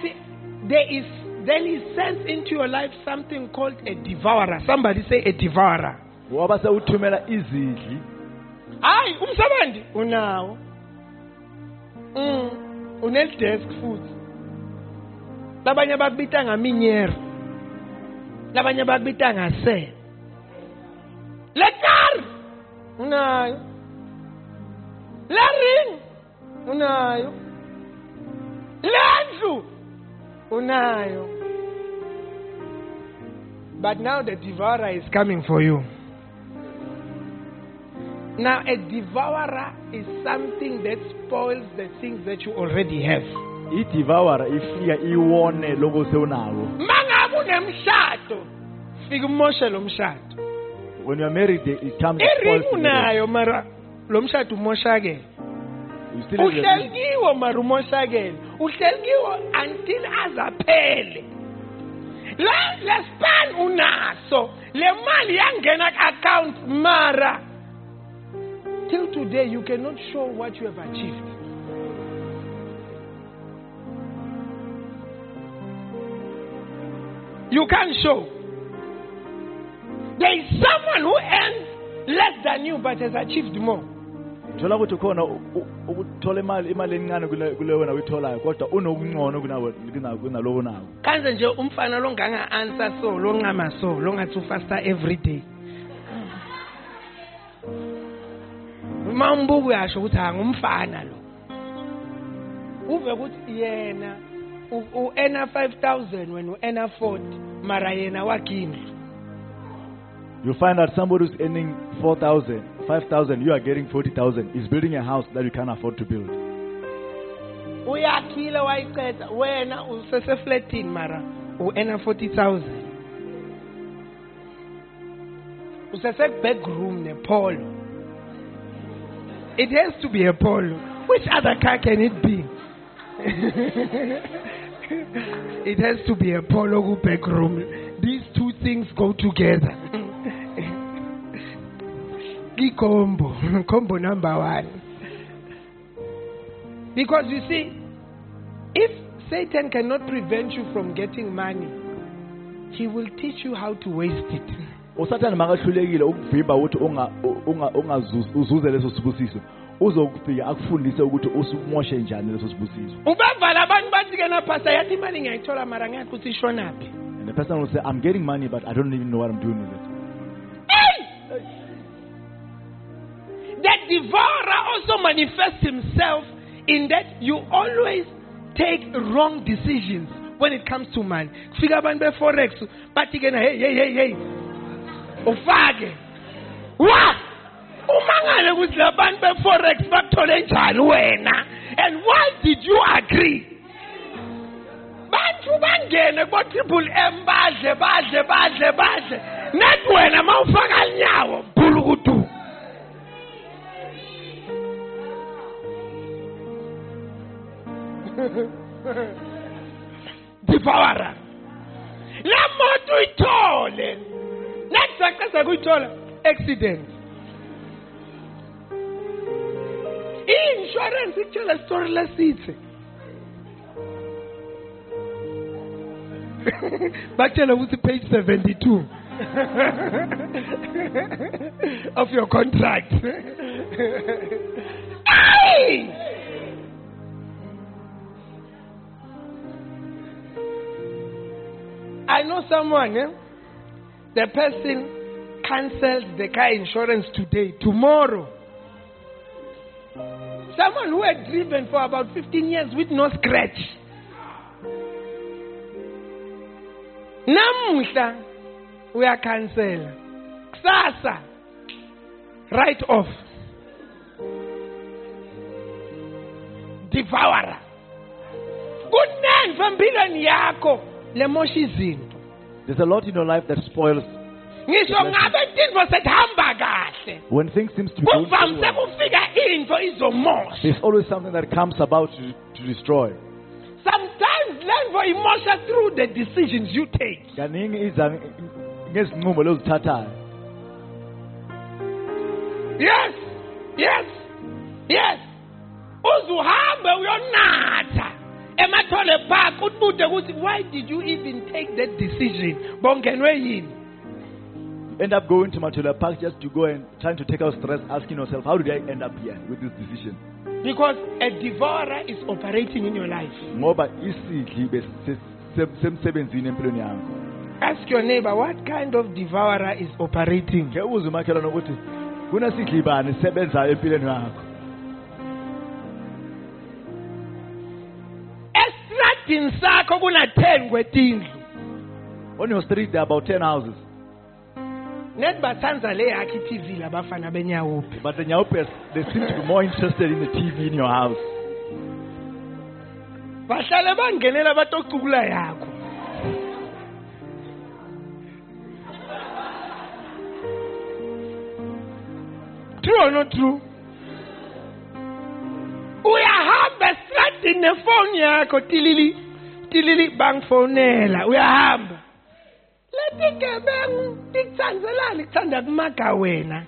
there is then he sends into your life something called a devourer. Somebody say a devourer. waba sewuthumela izidli Hayi umsebenzi unawo. Mm, une desk futhi. Labanye bakubita ngaminyero. Labanye bakubita ngase. Le car unayo. Le ring unayo. Lendlu unayo. But now the devourer is coming for you. Now a devourer is something that spoils the things that you already have. idivawara ifika iwone lokho sewunawo Mangabe unemshado, fika umoshe lo mshado. When you are married it comes Iring unayo mara lo mshado umoshakele. marriage. you still have your- Uhlelikiwe mara umoshakele. Uhlelikiwe until azaphele. La le span unaso. Le mali yangena account mara till today you cannot show what you have achieved. You can't show. There is someone who earns less than you but has achieved more. thola ukuthi khona u- u- ukuthola imali imali encane kule kule wena uyitholayo kodwa unokungcono kunawe kuna- kunalowo unako kanze nje umfana longanga-answer so longama so longathi ufasta every day. Uma umbuka uyasho ukuthi angumfana lo. Uve ukuthi yena u- u-ena 5000 wena u-ena 40 mara yena wakindlu you find out somebody who's earning 4000 5000 you are getting 40000 is building a house that you can't afford to build. Uyakhile wayiceda wena useseflatini mara u-ena 40000 usese-backroom nepolo it has to be a polo which other car can it be? It has to be a polo ku-backroom these two things go together combo combo number one. Because you see, if Satan cannot prevent you from getting money, he will teach you how to waste it. usathane makahlulekile ukuvimba ukuthi unga- unga- ungazuzi- uzuze leso sibusiso. Uzokufika akufundise ukuthi usimoshe njani leso sibusiso. Ubavala abantu bathi ke naphasa yathi imali ngiyayithola mara ngiyakho ukuthi ishonaphi. And the person will say i'm getting money but i don't even know what i'm doing with it The devourer also manifests himself in that you always take wrong decisions when it comes to money. Kufika abantu be-forex bathi ke na hey hey hey hey ufake. Wa umangale ukuthi labantu be-forex bakuthole njani wena? And why did you agree? Bantu bangene ko-triple m badle badle badle badle. Net wena ma ufaka linyawo bhulukudu devourer la moto uyithole next saqeda kuyithola accident. I-insurance ikutshela story lesithi bakutshela ukuthi page 72 of your contract. Ay! I know someone, eh? the person cancelled the car insurance today, tomorrow. Someone who had driven for about 15 years with no scratch. Namuhla uyakhansela. Kusasa write off. Devourer. Kunengi empilweni yakho. There's a lot in your life that spoils Ngisho ngabe tintfo sethamba kahle. when things seems to be Kuvamise kufika into izomosha. there's always something that comes about to, to destroy Sometimes learn for emotion through the decisions you take. kaningi iza ngezinqumo lezithathayo Yes, yes, yes. Uzuhambe uyonatha emathole park ubude ukuthi why did you even take that decision? Bongenwe yini? end up going to Matula Park just to go and trying to take out stress, asking yourself, how did I end up here with this decision? Because a devourer is operating in your life. ngoba isidli bese- se- semsebenzini empilweni yakho Ask your neighbor what kind of devourer is operating. Estradini sakho 10 kwetindlu. on your street there are about 10 houses Net bathanza le yakhe TV labafana benyawuphi. but the Nyaupes, they seem to be more interested in the TV in your house Bahlale bangenela batocukula yakho. True or not true? Uyahamba estradini nefoni yakho tilili tilili bangifonela uyahamba. Leti gebengu tikutsanzelani kuthanda kumaga wena.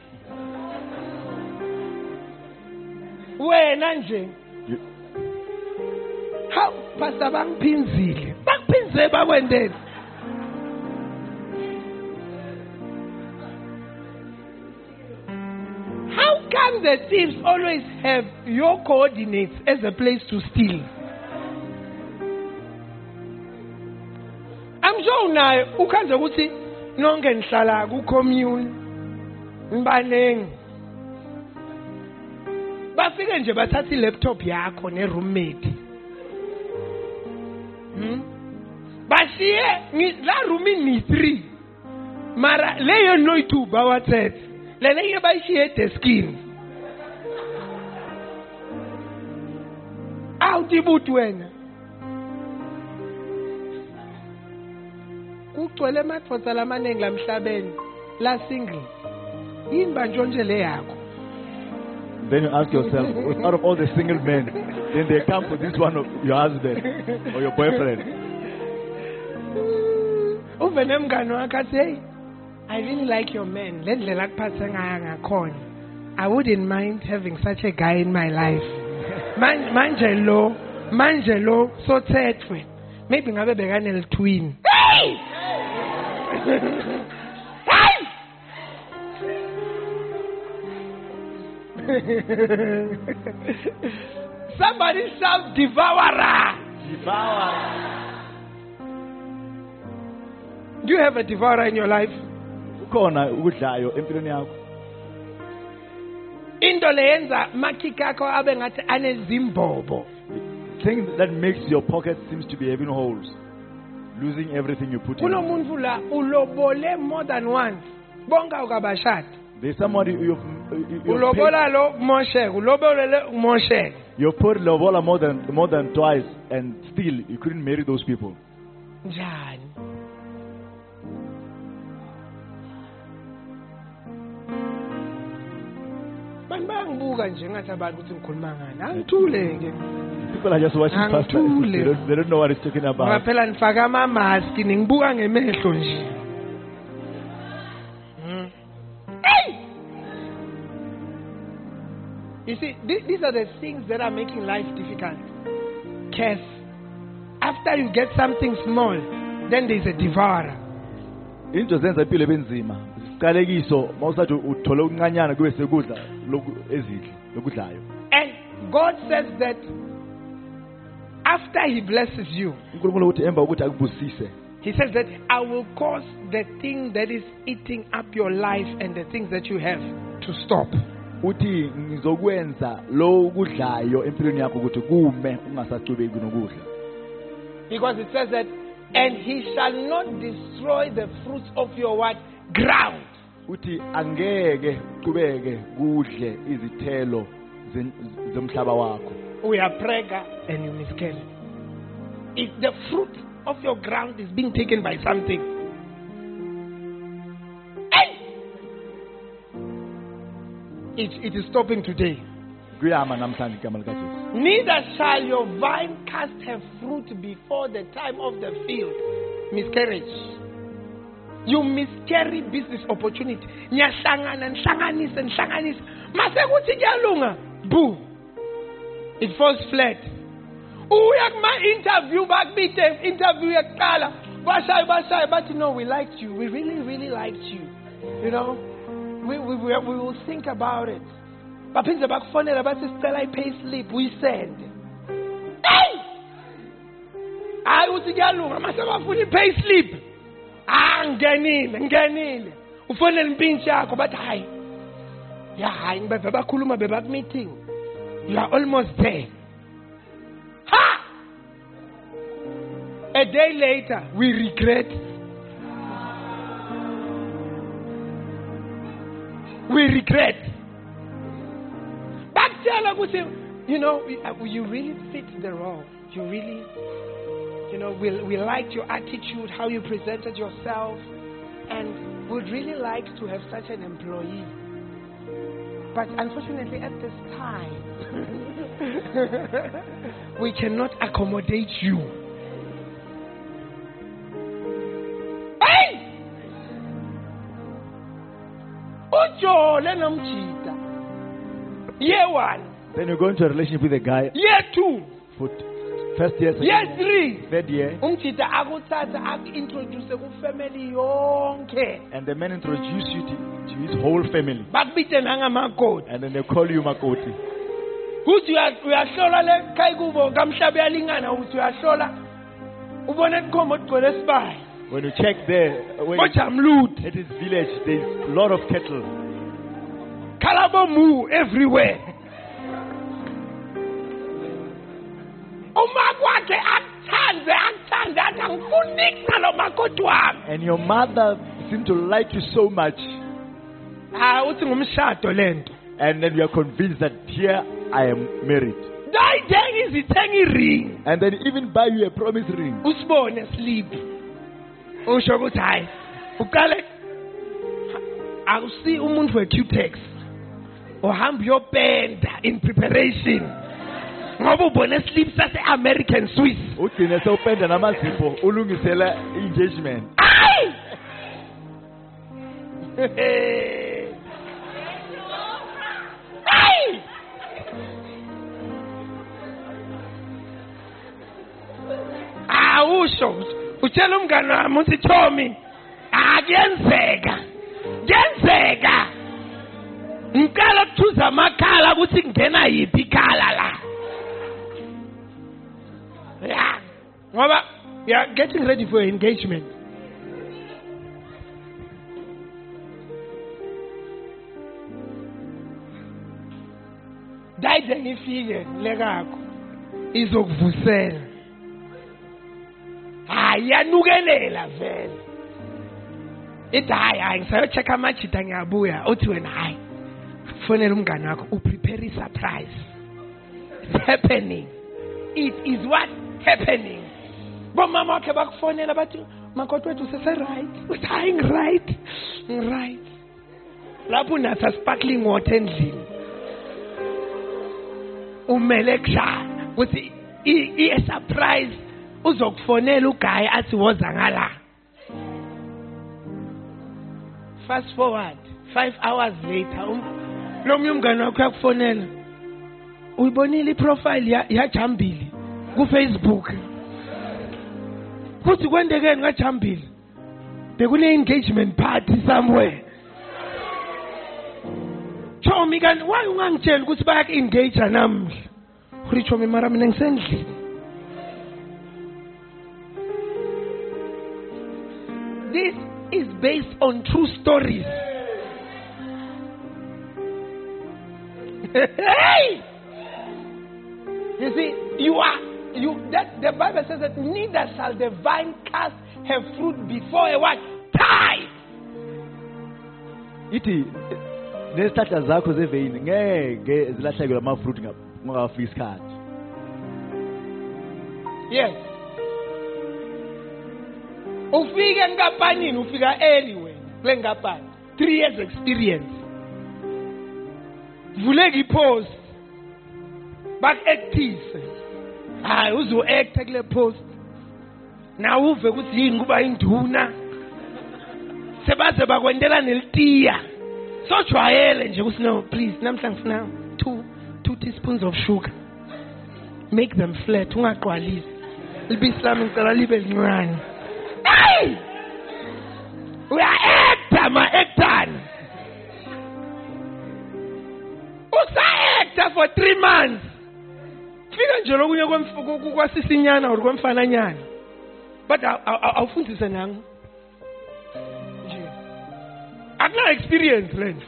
Wena nje Hawu, pastor bangiphinzile. Bakuphinzile bakwendeni. The thieves always have your coordinates as a place to steal? I'm sure unayo ukhanze ukuthi nonke nihlala ku-commune nibaningi bafike nje bathatha i-laptop yakho ne-roommate. Hmm? bashiye la room ni-three mara leyo noyi-two bawathethe leleyo bayishiye edeskini. Awutibuti wena. Kugcwele emadvodza lamaningi lamhlabeni la single yini bantshontshe le yakho? Then you ask yourself out of all the single men then they come for this one of your husband or your boyfriend. Uve nemngane wakhe athi hey i really like your man. Le ndlela akuphathe ngayo ngakhona. I wouldn't mind having such a guy in my life. Manje manje lo manje lo sothethwe. Maybe ngabe bekanelitwin hey! Hey! Somebody shout devourer do you have a devourer in your life? Ukhona ukudlayo empilweni yakho into leyenza makhiki akho abe ngathi anezimbobo thing that makes your pocket seems to be having holes losing everything you put in. Kunomuntu la ulobole more than once bonke awukabashadi there's somebody you've, you- ulobola lo mosheke ulobolele umosheke. You've put lobola more than more than twice and still you couldn't marry those people. Njani bantu bayangibuka nje ngathi abantu ukuthi ngikhuluma ngani angithule-ke people are just watching pastor Angithule. they don't, they don't know what he's talking about ngoba phela nifake amamaski ningibuka ngemehlo nje Mm. Hey! You see, thi- these are the things that are making life difficult. Curse. After you get something small, then there's a devourer. into zenza impilo ebenzima isiqalekiso mawusathi uthole okuncanyana kube sekudla ezidle lokudlayo And God says that after He blesses you, unkulunkulu ukuthi emva kokuthi akubusise He says that I will cause the thing that is eating up your life and the things that you have to stop. uthi ngizokwenza lo kudlayo empilweni yakho ukuthi kume ungasacubeki nokudla Because it says that, and he shall not destroy the fruits of your what? Ground. uthi angeke uqhubeke kudle izithelo zomhlaba wakho We are prega and you miscarry. If the fruit of your ground is being taken by something, hey! it, it is stopping today. kuyama namhlanje igama likajesu Neither shall your vine cast her fruit before the time of the field. Miscarriage. You miscarry business opportunity. Niyahlangana, nihlanganise, nihlanganise. Mase kuthi kuyalunga. Boo. It falls flat. Uya kuma interview bakubite interview yakuqala. Bashaye bashaye bathi no we liked you. We really really liked you. You know? We we we, we will think about it. baphinde bakufonela bathi sicela i-pay slip uyisende eyi hayi uthi kuyalunga mase bafuna i-pay slip ah ngingenile ngingenile ufonele impintshi yakho bathi hayi. Ya hayi bebe bakhuluma bebaku-meeting. You are almost there. Ha! A day later we regret. We regret. Bakutshela ukuthi you know uh, you really fit the role. You really you know we, we liked your attitude how you presented yourself and would really like to have such an employee. But unfortunately at this time we cannot accommodate you. Hey! Ujole nomjida year one. Then you go into a relationship with a guy. Year two. For t- first year second year year, three third year. Umjida akuthatha aku-introduce kufamily yonke. And the man introduce you to, to his whole family. Bakubite nangamakoti. And then they call you makoti. Kuthi uya- uyahlola le khayi kubo kamhlaba uyalingana ukuthi uyahlola ubone kukhomba ukugcwele esibaya when you check there uh, when ojamludi at his village there's a lot of cattle. Khalabomu everywhere and your mother seemed to like you so much. Hayi uthi ngumshado lento and then you are convinced that here I am married. Dayithenga izithenga iring and then even buy you a promise ring. Usibone slip usho ukuthi hayi uqale akusi umuntu we-qtex uhamba uyopenda in preparation ngoba ubone slip sase-american swiss. Ugcine sewupenda namazipho ulungisela i-engagement ayi ayi awusho utshela umngane wami uthi thomi akuyenzeka kuyenzeka. Ngiqala kuthuza amakhala ukuthi kungena yiphi ikhala la. Ngoba you are getting ready for engagement. Dayide ngifike lekakho izokuvusela. Hayi yanukelela vele. Ithi hayi hayi ngisayochecka amajida ngiyabuya. Uthi wena hayi fonela umngane wakho uprepare i-surprise. It's happening. It is what happening. Bomama wakhe bakufonela bathi makoti wethu usese-right uthi hayi ngi-right ngi-right. Lapho unatha sparkling water endlini. Umele kushaya. Ukuthi i-surprise uzokufonela ugayi athi woza ngala. Fast forward five hours later um, lo munye umngane wakho uyakufonela. Uyibonile iprofile ya- yajambile kufacebook. Kuthi kwendekeni kajambile bekune-engagement party somewhere. Chomi kanti why ungangitsheli ukuthi bayaku-engagea namhla? Uri chomi mara mina ngisendlini. This is based on true stories. Hey! You see you are you that the bible says that neither shall the vine cast her fruit before a what time ithi eh, nezihlahla zakho zeveyini ngeke zilahlekelwe amafruit ngakafika isikhathi Yes. Ufike enkampanini ufika early wena kule nkampani. 3 years experience. Vuleka ipost. Bak actise. Hayi uzo act kule post. Na uve ukuthi yini kuba induna. Sebaze bakwendela nelitiya. Sojwayele nje ukuthi no please namhla ngifuna 2 2 teaspoons of sugar. make them flat ungaqwalisi libisi lami ngicela libe lincane hey uya-acta ma-actana usa-acta for three months fika nje lokunye kwemf- ku- ku- kwasisinyana or kwemfananyana. But aw- aw- aw- awufundise nangu nje. Akuna experience le nto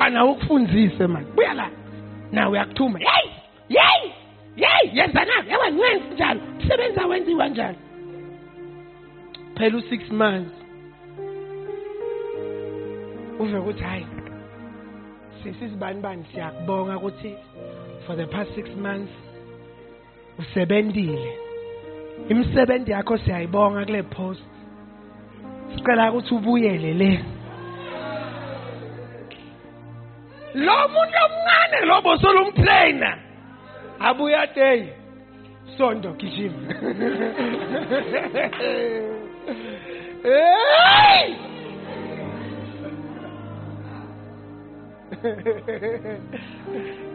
ana ukufundise mani buya la. Nawe uyakuthuma. Yeyi yeyi yeyi yenza nawe yawa ngenzi njalo. Kusebenza wenziwa njalo. Phela u-six months. Uve ukuthi hayi sisizibani bani? Siyakubonga ukuthi for the past six months usebentile. Imisebenzi yakho siyayibonga kule post. Sicela ukuthi ubuyele le. Lo muntu omncane lo bosolumtrainer abuya day sondo gijima. Hey!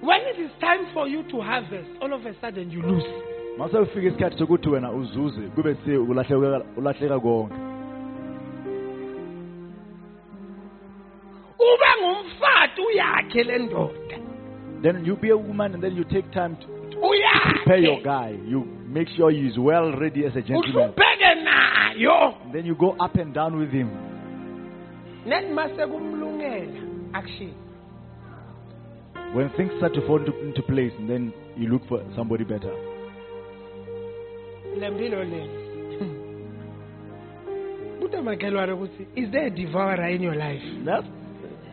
when it is time for you to harvest all of a sudden you lose. Mase ufika isikhathi sokuthi wena uzuze kube se ulahleka ulahleka konke. Ube ngumfati uyakhe le ndoda. Then you be a woman and then you take time to prepare your uyakhe guy. You make sure he is well ready as a gentleman. Uhlupheke nayo. And then you go up and down with him. Nethi mase kumlungela action when things start to fall into, into place and then you look for somebody better. Lempilo le. Buta makhelwane ukuthi is there a devourer in your life? That's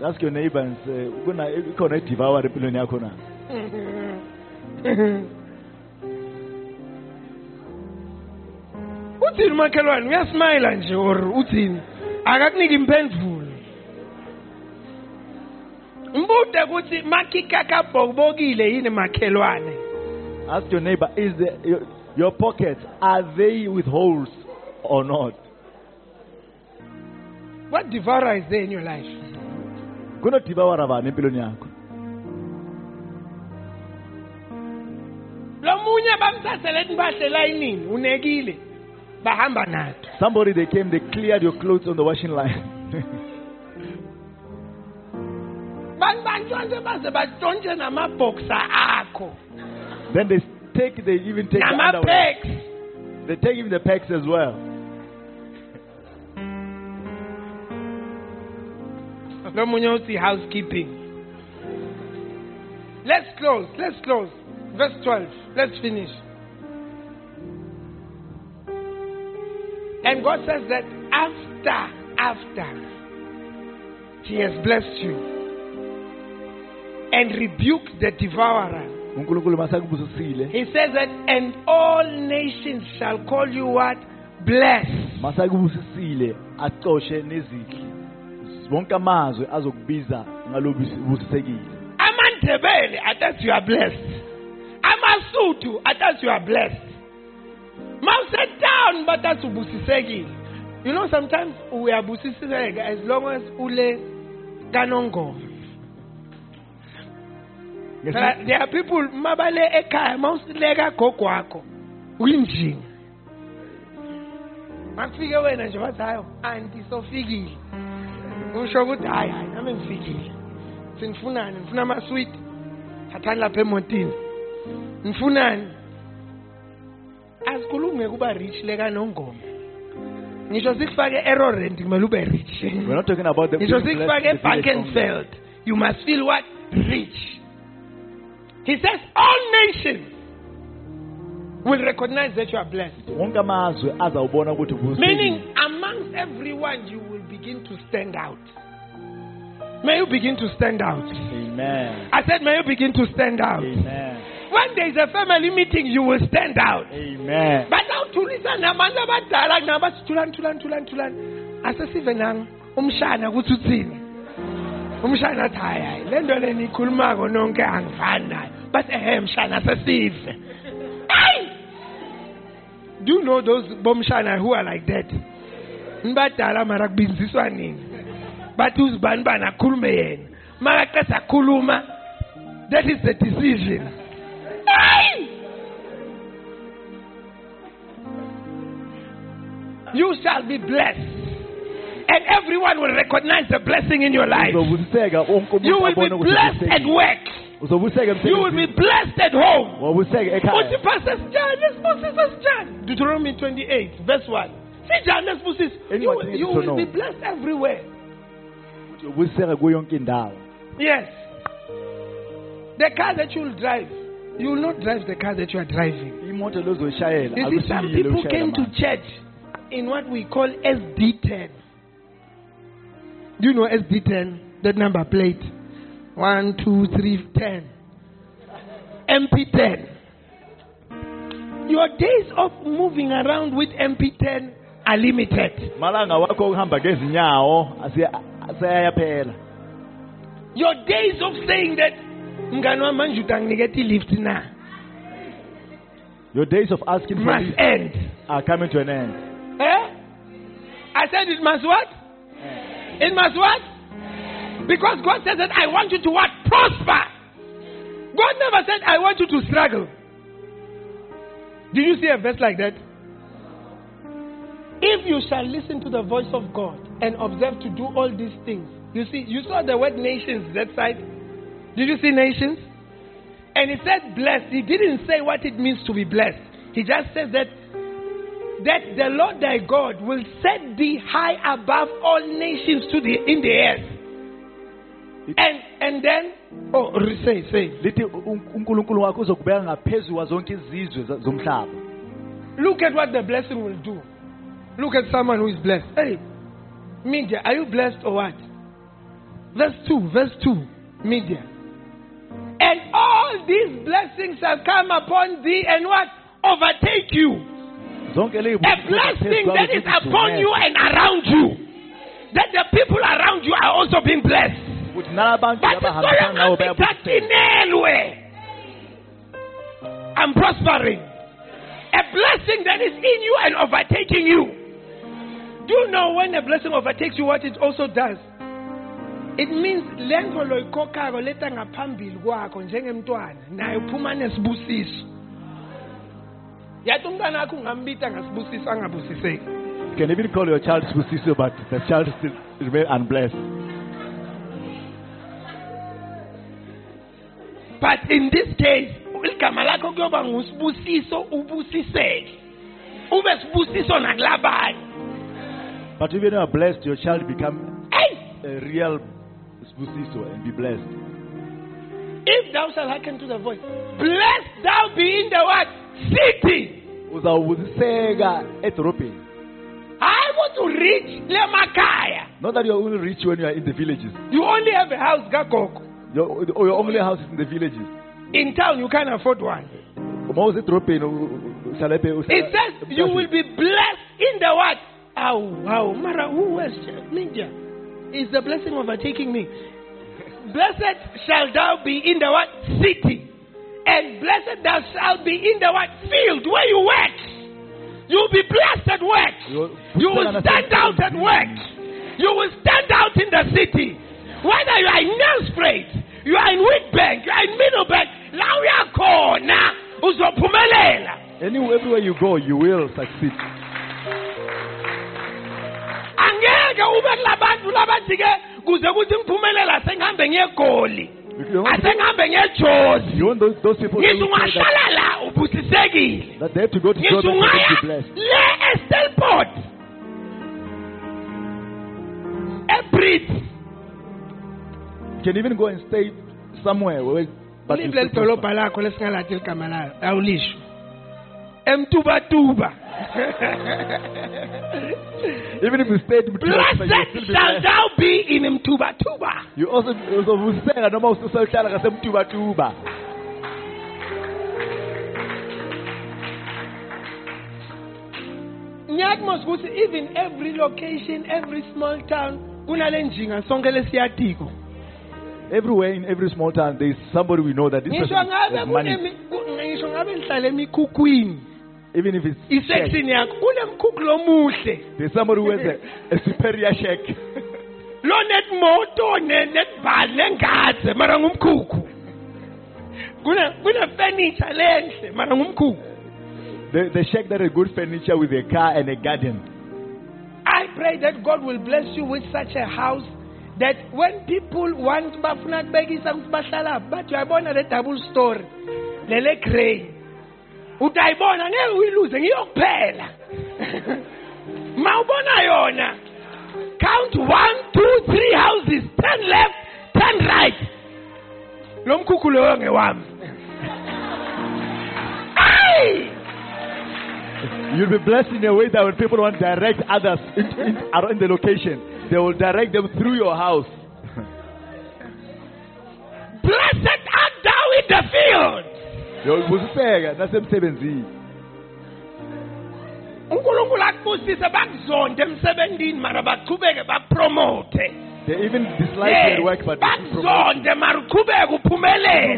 ask your neighbor and say ikhona idevour empilweni yakho na? Uthini makhelwane uyasmayila nje or uthini? Akakuniki imphendvulo mbude ukuthi makhikakabhokubokile yini makhelwane? Ask your neighbor is the, your, your pockets are they with holes or not? What devourer is there in your life? Kunodivawara bani empilweni yakho? Lo munye bamthe basasele elayinini unekile. Bahamba nato Somebody they came, they cleared your clothes on the washing line. then they take, they even take the underwear. They take even the packs as well. nomunye uthi housekeeping. Let's close let's close. Verse 12 let's finish. And god says that after after he has blessed you and rebuke the devourer. he says that and all nations shall call you what? Blessed. Masakubusisile acoshe nezidli wonke amazwe azokubiza ngalobusisekile amandebele you are blessed. Amasuthu athi you are blessed. Mawusetown batathi ubusisekile you know sometimes we uyabusiseka as long as ule kanongoma Phela there are people mabale ekhaya mawusileka gogo wakho uyinjini makufike wena nje bathi hayo anti sofikile usho ukuthi hayi hayi nami ngifikile. Sinifunani nifuna amaswiti thathani lapha emotini. Nifunani asikhulumi ngekuba rich lekanongoma. Ngisho sikufake erorent kumele ube rich. We're not talking about the ngisho sikufake ebankenfeld you must feel what? Rich. He says all nations will recognize that you are blessed only. wonke amazwe azawubona ukuthi Meaning, amongst everyone, you will begin to stand out. May you begin to stand out. amen I said, may you begin to stand out. amen When there is a family meeting, you will stand out. amen But now abadala nabathi thulani thulani thulani thulani asesive nang umshana ukuthi uthini umshana athi hayi hayi le nto le niyikhulumako nonke angifani nayo bathi ehe mshana sesive hayi do you know those bomshana who are like that? Nibadala mara kubinziswa nini bathi uzibani bani akhulume yena. Makaqeda akhuluma that is the decision. Hayi you shall be blessed. And everyone will recognize the blessing in your life. You will be blessed at work. You will be blessed at home. wabuseka Uthi ekhaya Pastor Sijani lesibusisa sijani. Deuteronomy 28 verse 1. Sijani lesibusisa. You, you will be blessed everywhere. uzobusiseka kuyo yonke indawo Yes. The car that you will drive, you will not drive the car that you are driving. You see, some people came to church in what we call SD10. Do you know SD10? That number plate. One, two, three, ten. MP10. Your days of moving around with MP10 are limited. malanga wakho okuhamba ngezinyawo asiya- aseyayaphela Your days of saying that mngani wami manje utanginiketa lift na your days of asking for must this end. are coming to an end Eh? I said it must what? It must what? Because God says that I want you to what? Prosper. God never said I want you to struggle. Did you see a verse like that? If you shall listen to the voice of God and observe to do all these things. You see, you saw the word nations that side. Did you see nations? And he said blessed. He didn't say what it means to be blessed. He just says that that the Lord thy God will set thee high above all nations to the in the earth. And and then oh say say lithi unkulunkulu wakho uzokubeka ngaphezu kwa izizwe zomhlaba look at what the blessing will do. Look at someone who is blessed. Hey, media, are you blessed or what? Verse 2, verse 2, media. And all these blessings shall come upon thee and what? Overtake you. A blessing that is upon you and around you. That the people around you are also being blessed. But abahambisana nawe bayabusiseka Tatinelwe. I'm prospering. A blessing that is in you and overtaking you. Do you know when a blessing overtakes you what it also does? It means lento loyikhokhayo leta ngaphambili kwakho njengemntwana nayo phuma nesibusiso. Yathi umntwana wakho ungambita angabusiseki You can even call your child Sibusiso, but the child still remain unblessed. but in this case igama lakho kuyoba ngusibusiso ubusiseke. Ube sibusiso nakulabanye. But even if you are blessed, your child become hey! a real Sibusiso and be blessed. if thou shalt hearken to the voice blessed thou be in the what city edorobheni. hayi ukuthi urich lemakhaya Not that you are only rich when you are in the villages. you only have a house kagogo Your, your only house is in the villages. in town you can't afford one it says you will be blessed in the what Aw, wow, Mara, who was Ninja? Is the blessing overtaking me? Blessed shall thou be in the what? City. And blessed thou shalt be in the what? Field where you work. You'll be blessed at work. You'll- stand out at work. You will stand out in the city. Whether you are in Nelspruit, you are in Witbank, you are in Middlebank, la uyakhona uzophumelela. Anywhere, everywhere you go, you will succeed. angeke ube kulabantu labathi ke kuze kuthi ngiphumelela sengihambe ngiyegoli If you want, asengihambe ngejozi you want those, those people who ngisho say that, ungahlala ubusisekile that they have to go to ngisho Jordan to ungaya le estelport ebrit You can even go and stay somewhere where but live leli dolobha lakho lesingalathi ligama layo. Awulisho. Emtubatuba Even if you stay in blessed you shall thou be in mtubatuba You also uzovuseka noma usuhlala ngasemtubatuba. ngiyakumosa ukuthi even every location every small town kunale njinga sonke lesiyatiko Everywhere in every small town, there is somebody we know that this person has money. ngisho ngabe nihlala emikhukhwini Even if it's isection yakho kunemkhukhu lomuhle there's somebody who has a, a superior check. lo netmoto ne- netbhali nengadze mara ngumkhukhu kune kune furniture lenhle mara ngumkhukhu The, the shack that has good furniture with a car and a garden. I pray that God will bless you with such a house that when people want bafuna kubekisa ukuthi bahlala bathi uyayibona le double story lele grey utayibona ngeke uyiluze ngiyokuphela. Ma ubona yona. Count one two three houses ten left ten right. Lo mkhukhu loyo ngewami! You'll be blessed in a way that when people want to direct others in, in, around the location, they will direct them through your house. blessed art thou in the field uyobuza ubheka nasemsebenzini. uNkulunkulu akubusise bakuzonde emsebenzini mara bachubeke bapromote. They even dislike yeah. their work, but bakuzonde mara uchubeke uphumelele.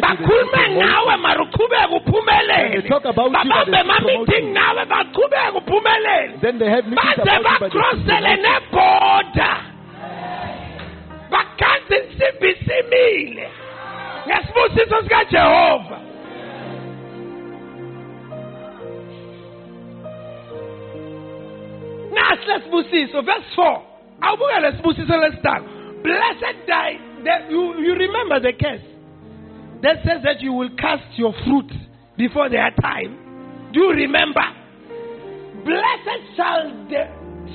Bakhulume ngawe mara uchubeke uphumelele. Babambe ama-meeting nawe bachubeke uphumelele. Baze bacrossele neboda bakanze insimbi isimile ngesibusiso sikaJehova. Nasi lesibusiso verse 4 awubuke lesibusiso lesithathu blessed die that you, you remember the case that says that you will cast your fruit before their time. Do you remember? Blessed shall the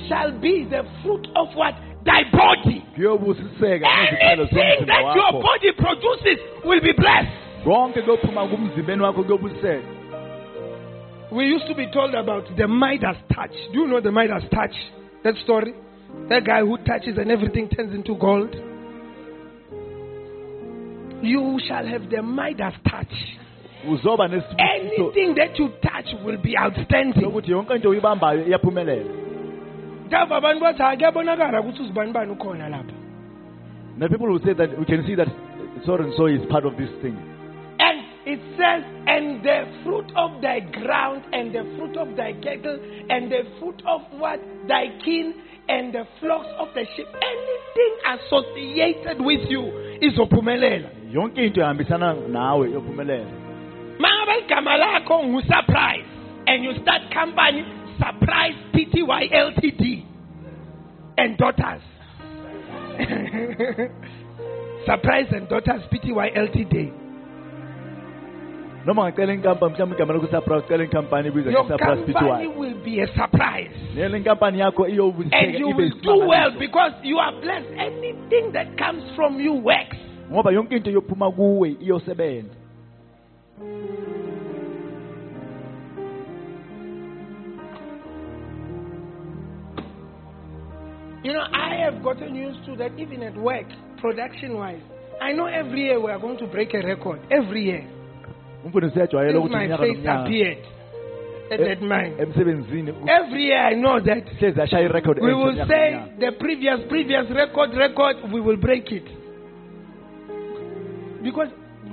shall be the fruit of what? Thy body. Anything that your body produces will be blessed We used to be told about the Midas touch. Do you know the Midas touch? That story? That guy who touches and everything turns into gold. You shall have the Midas touch. Anything that you touch will be outstanding. sokuthi yonke into uyibambayo iyaphumelela. Ngapha abantu bathi "Ah, ukuthi uzibani bani ukhona lapha. Now people who say that we can see that so and so is part of this thing. It says, and the fruit of thy ground, and the fruit of thy cattle, and the fruit of what thy kin, and the flocks of the sheep, anything associated with you izophumelela. Yonke into ehambisana nawe iyophumelela. Mangabe igama lakho ngusurprise. and you start company Surprise Pty Ltd and daughters. Surprise and daughters Pty Ltd. ngicela inkampani mhlawumbe igama lokusapra ucela inkampani ibizwa Your nge-surprise will be a surprise. nele inkampani yakho And you will do well because you are blessed. Anything that comes from you works. ngoba yonke into yophuma kuwe iyosebenza You know, I have gotten used to that even at work, production wise. I know every year we are going to break a record. Every year. Since ukuthi my face appeared at that mine. Every year I know that hlezi ashaya irekhodi we will say the previous, previous record, record, we will break it. Because,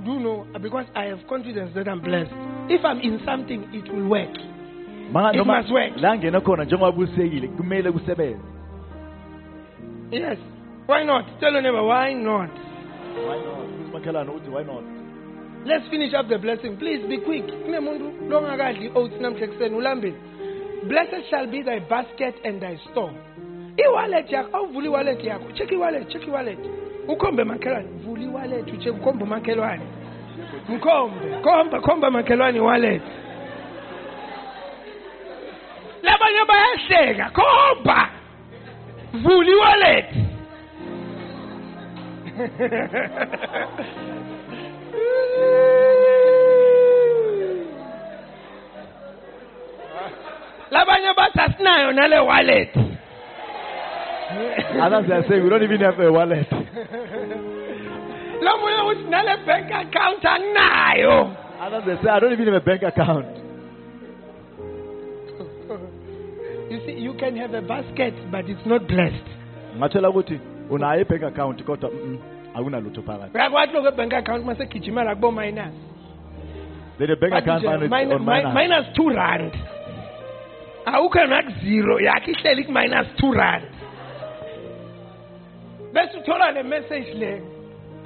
you know, because I have confidence that I'm blessed. If I'm in something, it will work. It must work. la ngena khona njengoba busekile kumele kusebenze Yes. Why not? Tell your neighbor, why not? Why not? Uthi makhelwane uthi why not Let's finish up the blessing. Please be quick. Kunemuntu longakadli oats namhla ekuseni ulambile. Blessed shall be thy basket and thy store. I-wallet yakho awuvula i-wallet yakho. Check i-wallet, check i-wallet. Ukhombe makhelwane. Vula i-wallet ucheck ukhombe umakhelwane. Mkhombe, khomba khomba makhelwane i-wallet. Labanye bayahleka. Khomba. Vula i-wallet. labanye bathi asinayo nale wallet. Others are saying we don't even have a wallet. Lo munye uthi nale bank account anginayo. Others they say I don't even have a bank account. You see you can have a basket but it's not blessed. Ngathola ukuthi unayo i-bank account kodwa mm, akunalutho phakathi uyakwathi lokho ebank account masegijimela kubo minus. Then the bank Bathi account nje, man is min- on mi- minus. minus two rand. Awukho nakuzero yakhe ihleli ku-minus two rand. Bese uthola le message le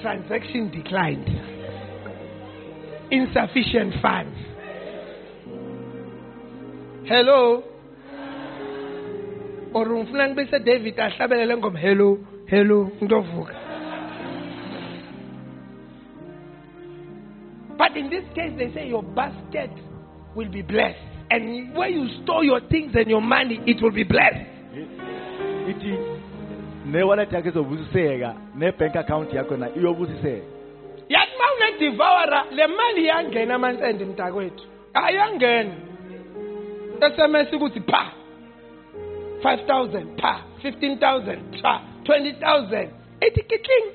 transaction declined. Insufficient funds. Hello? Or ngifuna ngibese david ahlabelele ngoma hello? Hello? Ntovuka But in this case, they say your basket will be blessed. And where you store your things and your money, it will be blessed. ithi ne-wallet yakho izobusiseka ne-bank account yakho na iyobusiseka yathi uma unedivawara le mali iyangena amansende mntakwethu. Ayangena. Sms ukuthi pha. 5000 pha. 15000 pha. 20000 ethi kicking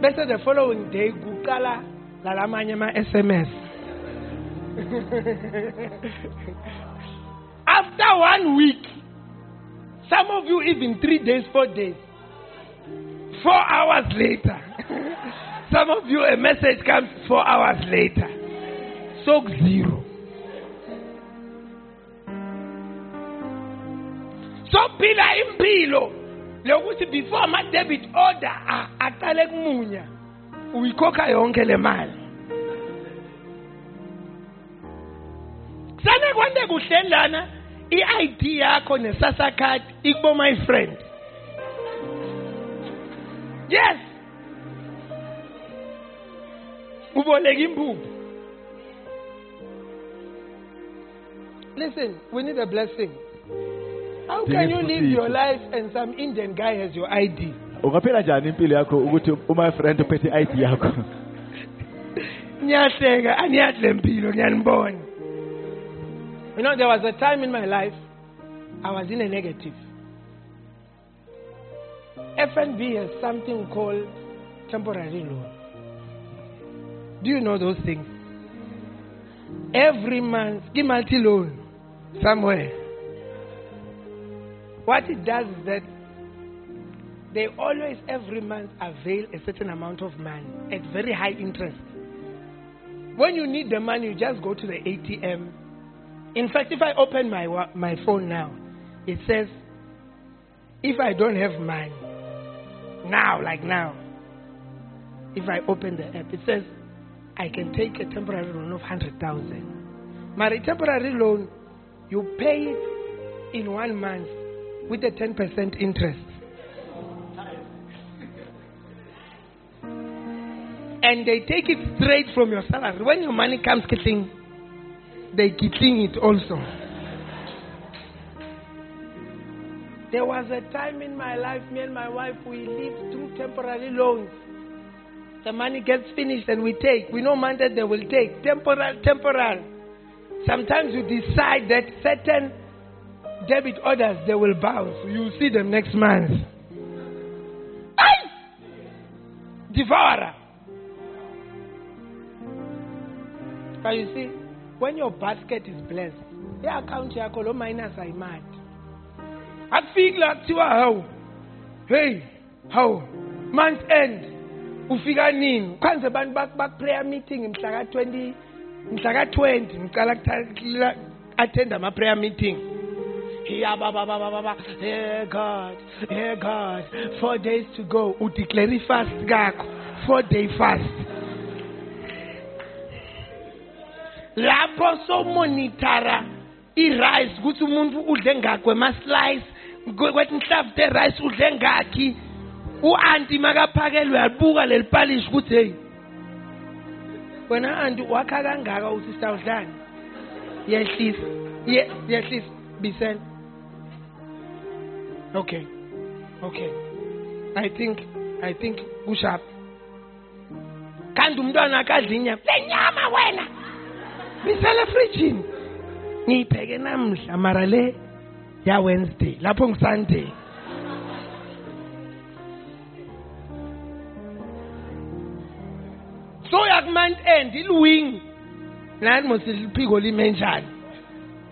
bese the following day kuqala lalamanye ama-sms after one week some of you even three days four days Four hours later, some of you a message comes four hours later. So zero. So phila impilo lokuthi before ama debit order aqale kumunya uyikhokha yonke le mali. Sane kwande kuhle lana i-ID yakho nesasa card ikubo my friend. Yes. Uboleka impuphu. Listen, we need a blessing. How can you live your life and some Indian guy has your ID? Ungaphila njani impilo yakho ukuthi uma friend uphethe i-id yakho Ngiyahleka aniyathi le mpilo ngiyanibona. You know there was a time in my life I was in a negative. FNB has something called temporary loan. Do you know those things? Every month, give multi loan somewhere. What it does is that they always every month avail a certain amount of money at very high interest. When you need the money, you just go to the ATM. In fact, if I open my my phone now, it says, if I don't have money now, like now, if I open the app, it says I can take a temporary loan of hundred thousand. A temporary loan, you pay it in one month with a 10% interest. And they take it straight from your salary. When your money comes kitting, they kitting it also. There was a time in my life, me and my wife, we lived through temporary loans. The money gets finished and we take. We know money that they will take. Temporal, temporal. Sometimes you decide that certain debit orders they will bounce. You'll see them next month. Devourer. But you see, when your basket is blessed, i-account yakho lo minus ayimali akufiki la kuthiwa hawu hey hawu month end ufika nini kwanze abantu bak- baku-prayer meeting mhla ka-20 mhla ka-20 ngicala kutha- attend ama-prayer meeting Yeah, ba, ba, ba, ba, ba. Yeah, God, yeah, God. Four days to go. Udeclare fast kakho. Four day fast. Lapho somonitara i-rice ukuthi umuntu udle ngakhi wema-slice kwethi inhlavu te-rice udle ngakhi u-anti makaphakelwe yabuka leli palishi ukuthi heyi wena anti wakha kangaka usista udlani yehlisa Ye- yehlisa bisela. Okay okay. I think i think kushap kanti umntwana akadla inyama le nyama wena bisele efrijini ngiyipheke namhla mara le ya wednesday lapho ngisunday. So yakumonth end iluwing. Nani mos liphiko lime njani?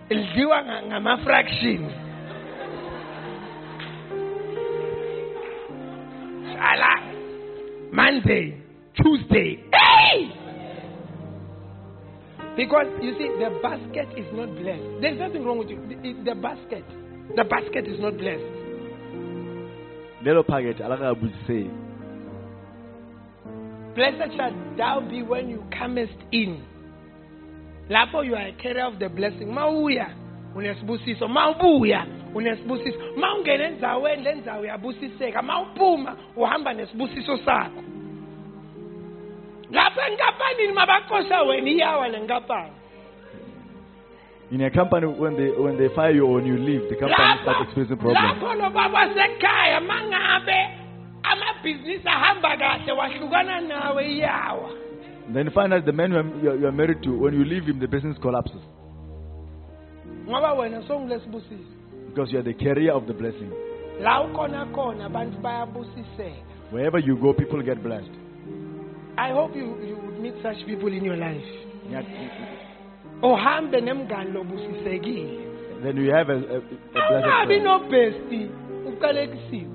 Lidliwa nga- ngama-fractions shala. Monday tuesday. Hey! Because you see, the basket is not blessed. There's nothing wrong with you. The, the basket, the basket is not blessed. lelo phakethe alakabuziseki Blessed shall thou be when you comest in. Lapho you are a carrier of the blessing. Mawuya unesibusiso. Mawubuya unesibusiso. Mawungena endzaweni le ndzawo uyabusiseka. Mawuphuma uhamba nesibusiso sakho. Lapha enkampanini mabakosha wena iyawa le nkampani. in a company when they when they fire you or when you leave the company start experiencing problems. lapho lo baba sekhaya mangabe amabhizinisi ahamba kahle wahlukana nawe iyawa. Then find out the man you are, you are, you are married to when you leave him the business collapses. Ngoba wena songulesibusiso because you are the carrier of the blessing. La ukhona khona abantu bayabusiseka. Wherever you go people get blessed i hope you, you would meet such people in your life. Yeah. uhambe nemngani lobusisekile then you have a, a, a ungabi nobhesti uqalekisiwe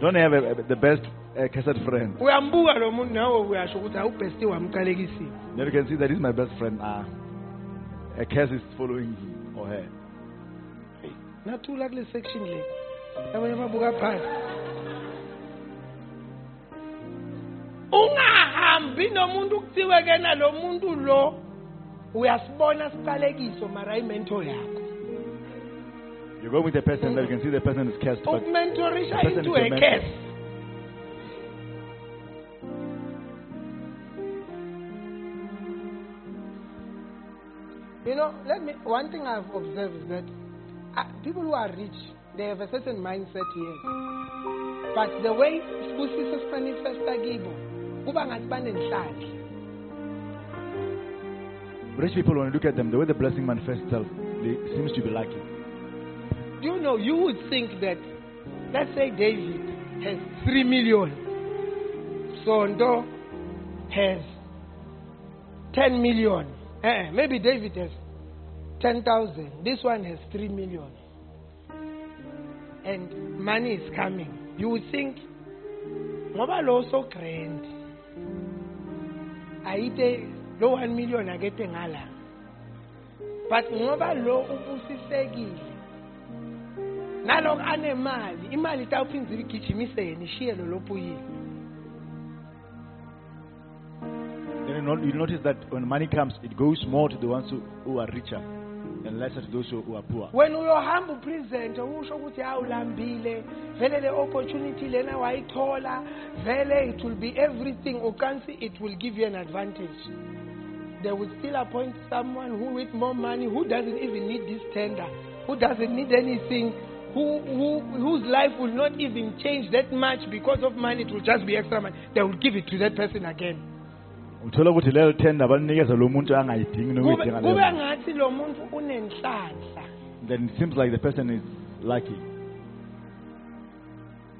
don't have a, a, the best uh, cassette friend. Uyambuka lo muntu nawe uyasho ukuthi awubhesti wamqalekisiwe then you can see that he's my best friend ah. A curse is following him or her. Nathula kule section le. Abanye babuka phansi ungahambi nomuntu kuthiwe kena lo muntu lo uyasibona siqalekiso mara imentor yakho you go with a person that you can see the person is cursed but The person into is a curse You know, let me. One thing I've observed is that uh, people who are rich, they have a certain mindset here. But the way sibusiso simanifesta kibo, kuba ngathi banenhlanhla. rich people when you look at them the way the blessing manifests itself they seems to be lucky Do you know? You would think that, let's say David has three million, Sondo has ten million. Eh, maybe David has ten thousand. This one has three million, and money is coming. You would think, ngoba lo so grand. Ayite lo one million agete ngala. But ngoba lo ubusisekile naloko anemali imali itawuphindze igijimise lo lopuyile then you notice that when money comes, it goes more to the ones who, who are richer and lesser to those who, are poor. wena uyohamba upresente usho ukuthi hawu ulambile vele le opportunity lena wayithola vele it will be everything. Ucansi it will give you an advantage. They will still appoint someone who with more money who doesn't even need this tender who doesn't need anything who, who, whose life will not even change that much because of money it will just be extra money. They will give it to that person again uthola ukuthi lelo tender balinikeza lo muntu angayidingi kube leyo ngathi lo muntu unenhlanhla then it seems like the person is lucky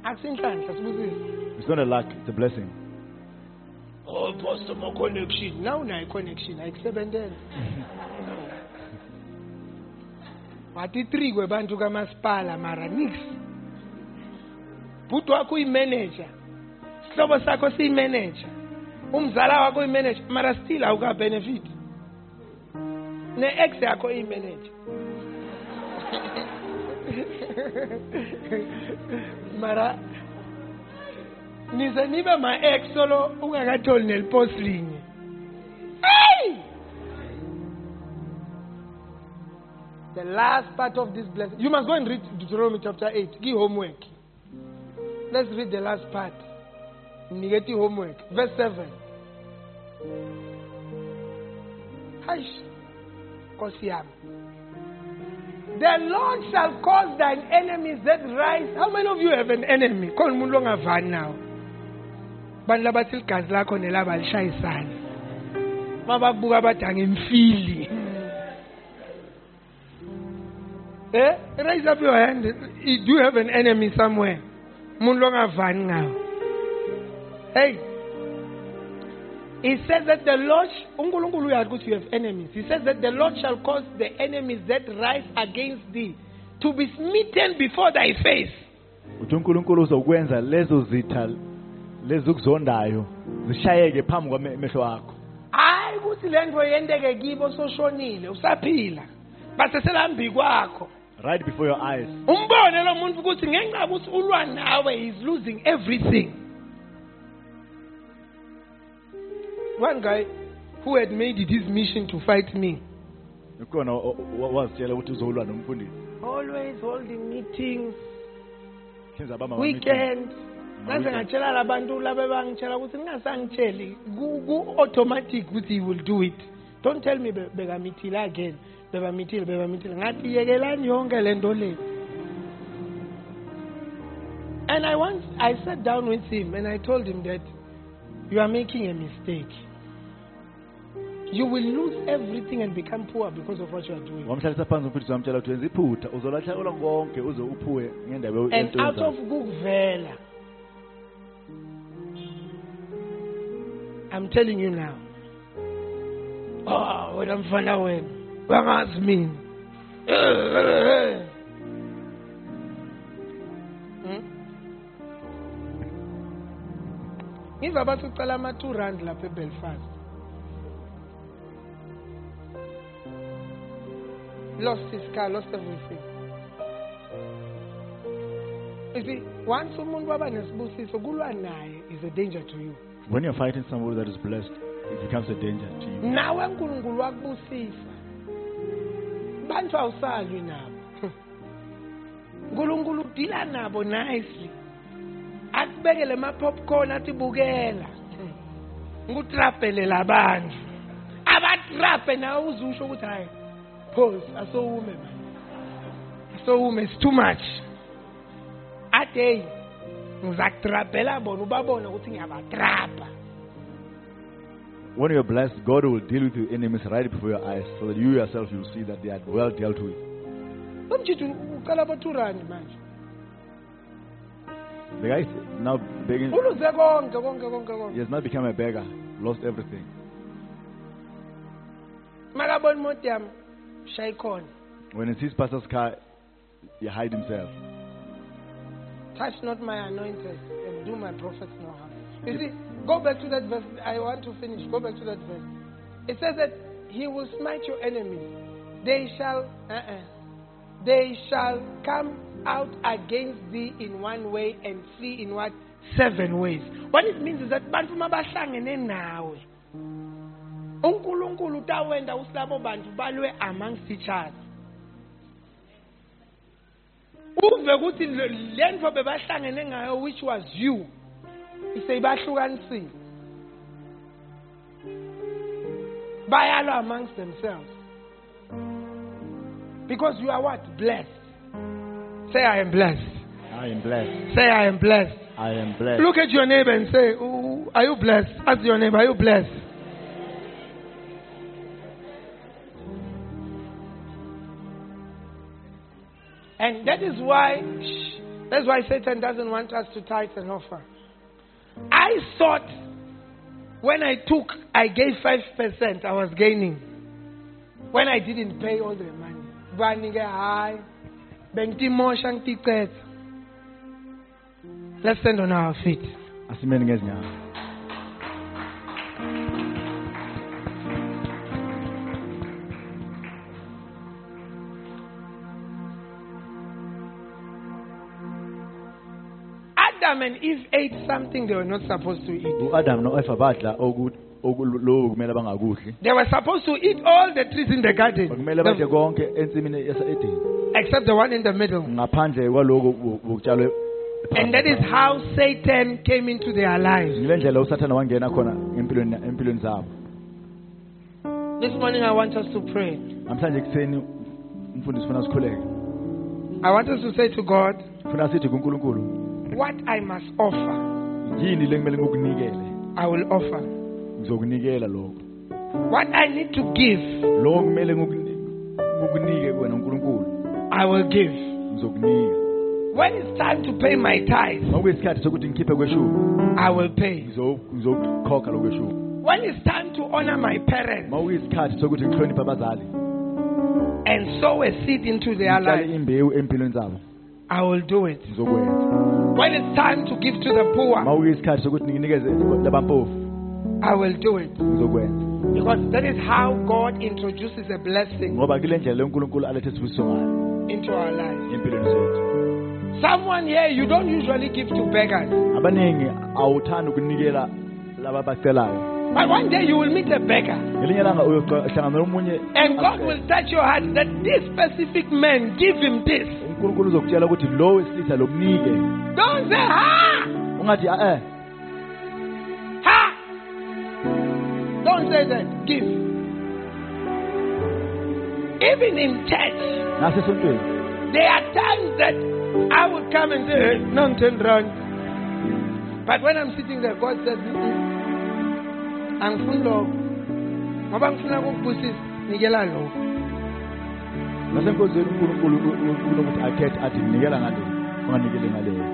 akusinhlanhla sibusisi it's not a luck it's a blessing Oh, pastor, my connection. Now, unayo connection ayikusebentela. Wathi 3 kwebantu kamasipala mara nix. Bhuti wakho uyimanager. Sihlobo sakho siyimanager. Umzala wakho uyimanager mara still awuka benefit. Ne ex yakho uyimanager. mara nize nibe ma-ex solo ungakatholi neliposi linye hey! the last part of this blessing you must go and read deuteronomy chapter 8 ki-homework let's read the last part niketi homework verse 7 hayish nkosi yami the Lord shall cause thine enemies that rise. How many of you have an enemy? Khona umuntu ongavani nawo. Bantu labathi ligazi lakho nelaba lishayisana. Mabakubuka bathi angimfili. Eh? Raise up your hand. Do you have an enemy somewhere? Umuntu ongavani ngawo. Hey. He says that the Lord, uNkulunkulu uyazi ukuthi you have enemies. He says that the Lord shall cause the enemies that rise against thee to be smitten before thy face. uthi unkulunkulu uzokwenza lezo zitha lezi ukuzondayo zishayeke phambi kwamehlo akho Hayi ukuthi le nto yenteke kibo soshonile usaphila. Baseselambi kwakho. right before your eyes Umbone lo muntu ukuthi ngenxa ukuthi ulwa nawe he is losing everything. One guy who had made it his mission to fight me. ukhona o- o- wazitshela ukuthi uzolwa nomfundisi Always holding meetings, Hlenza abamba ama-meeting. weekend. Ngaze ngatshela labantu laba bangitshela ukuthi ningasangitsheli ku-automatic ukuthi he will do it. Don't tell me be- bekamithile again. Bebamithile, bebamithile. Ngathi yekelani yonke le nto le. And I once I sat down with him and I told him that you are making a mistake. You will lose everything and become poor because of what you are doing. wamhlalisa phansi umfundisi wamtshela ukuthi wenza iphutha uzolahlekelwa konke uze uphuwe ngendaba And out of kukuvela, I'm telling you now. Oh, wena mfana wena, bangazi mina. Eh, eh, eh. Ngiza bathi ucela ama 2 rand lapha eBelfast. Lost his car, lost everything. You see, once umuntu waba nesibusiso kulwa naye is a danger to you. when you're fighting somebody that is blessed it becomes a danger to you Nawe uNkulunkulu wakubusisa. Bantu awusalwi nabo. uNkulunkulu udila nabo nicely. Akubekele ama popcorn athi bukela. Ngutrapele labantu. Abatrape nawe uzusho ukuthi hayi. Pause asowume man. Asowume it's too much. Ade ngizakutrapela bona ubabone ukuthi ngiyabatrapa. when you're blessed god will deal with your enemies right before your eyes so that you yourself will see that they are well dealt with the guy is now begging Uluze konke konke konke he konke. has now become a beggar lost everything Makabona imoto yami shayikhona. when he sees pastor's car he hide himself Touch not my anointed and do my prophets no harm. You see, go back to that verse. I want to finish. Go back to that verse. It says that he will smite your enemies. They shall uh-uh, they shall come out against thee in one way and flee in what? Seven ways. What it means is that bantu mabahlangene nawe. Unkulunkulu utawenta usilabo bantu balwe amongst each other. Uve ukuthi le le nto bebahlangene ngayo which was you iseyibahlukanisile. Bayalwa amongst themselves. Because you are what? Blessed say i am blessed I am blessed. say i am blessed I am blessed. Look at your neighbor and say, "Ooh, Are you blessed? Ask your neighbor, Are you blessed? And that is why, that's why Satan doesn't want us to tithe and offer. I thought when I took, I gave 5%, I was gaining. When I didn't pay all the money. Banike high. Bengitimosha ngiticetha. Let's stand on our feet. Asimeni ngezinyawo. Adam and Eve ate something they were not supposed to eat. uAdam noEva badla oh, oku okuloku kumele bangakudli. They were supposed to eat all the trees in the garden, the- konke ensimini yaseEdeni. except the one in the middle. Ngaphandle kwaloku bu- bukutshalwe. And that is how Satan came into their lives. Ngile ndlela usathana wangena khona empilweni empilweni zabo. This morning I want us to pray. Namhlanje kuseni umfundisi ufuna sikhuleke. I want us to say to God, Ufuna sithi kuNkulunkulu, What I must offer, yini lekumele ngikunikele? I will offer. Ngizokunikela lokho. What I need to give, Lokho kumele ngikunike wena uNkulunkulu. I will give. Ngizokunika. When it's time to pay my tithe, Makuyisikhathi sokuthi ngikhiphe kweshumi, I will pay. ngizo ngizokhokha lokweshumi. When it's time to honor my parents Makuyisikhathi sokuthi ngihloniphe abazali, and sow a seed into their lives, imbewu empilweni zabo, I will do it. ngizokwenza. When it's time to give to the poor, Makuyisikhathi sokuthi nginikeze labampofu, I will do it. Because that is how God introduces a blessing Ngoba kule ndlela uNkulunkulu alethe isibusiso ngayo into our lives. empilweni zethu. Someone here, you don't usually give to beggars. Abaningi awuthandi ukunikela laba abacelayo. But one day you will meet a beggar. Ngelinye ilanga uyohlangana nomunye And God will touch your heart that this specific man, give him this. uNkulunkulu uzokutshela ukuthi lo wesilisa lo. Don't say, ha! Ungathi Don't say that. Give. Even in church, nasesontweni there are times that I would come and say, hey, no, ten rand. But when I'm sitting there, God says, "Mm-mm. angifuni lokho ngoba ngifuna ukukubusisa nikela lokho nasenkonzweni uNkulunkulu unokuthi akhethe athi nikela ngale unganikele ngaleyo.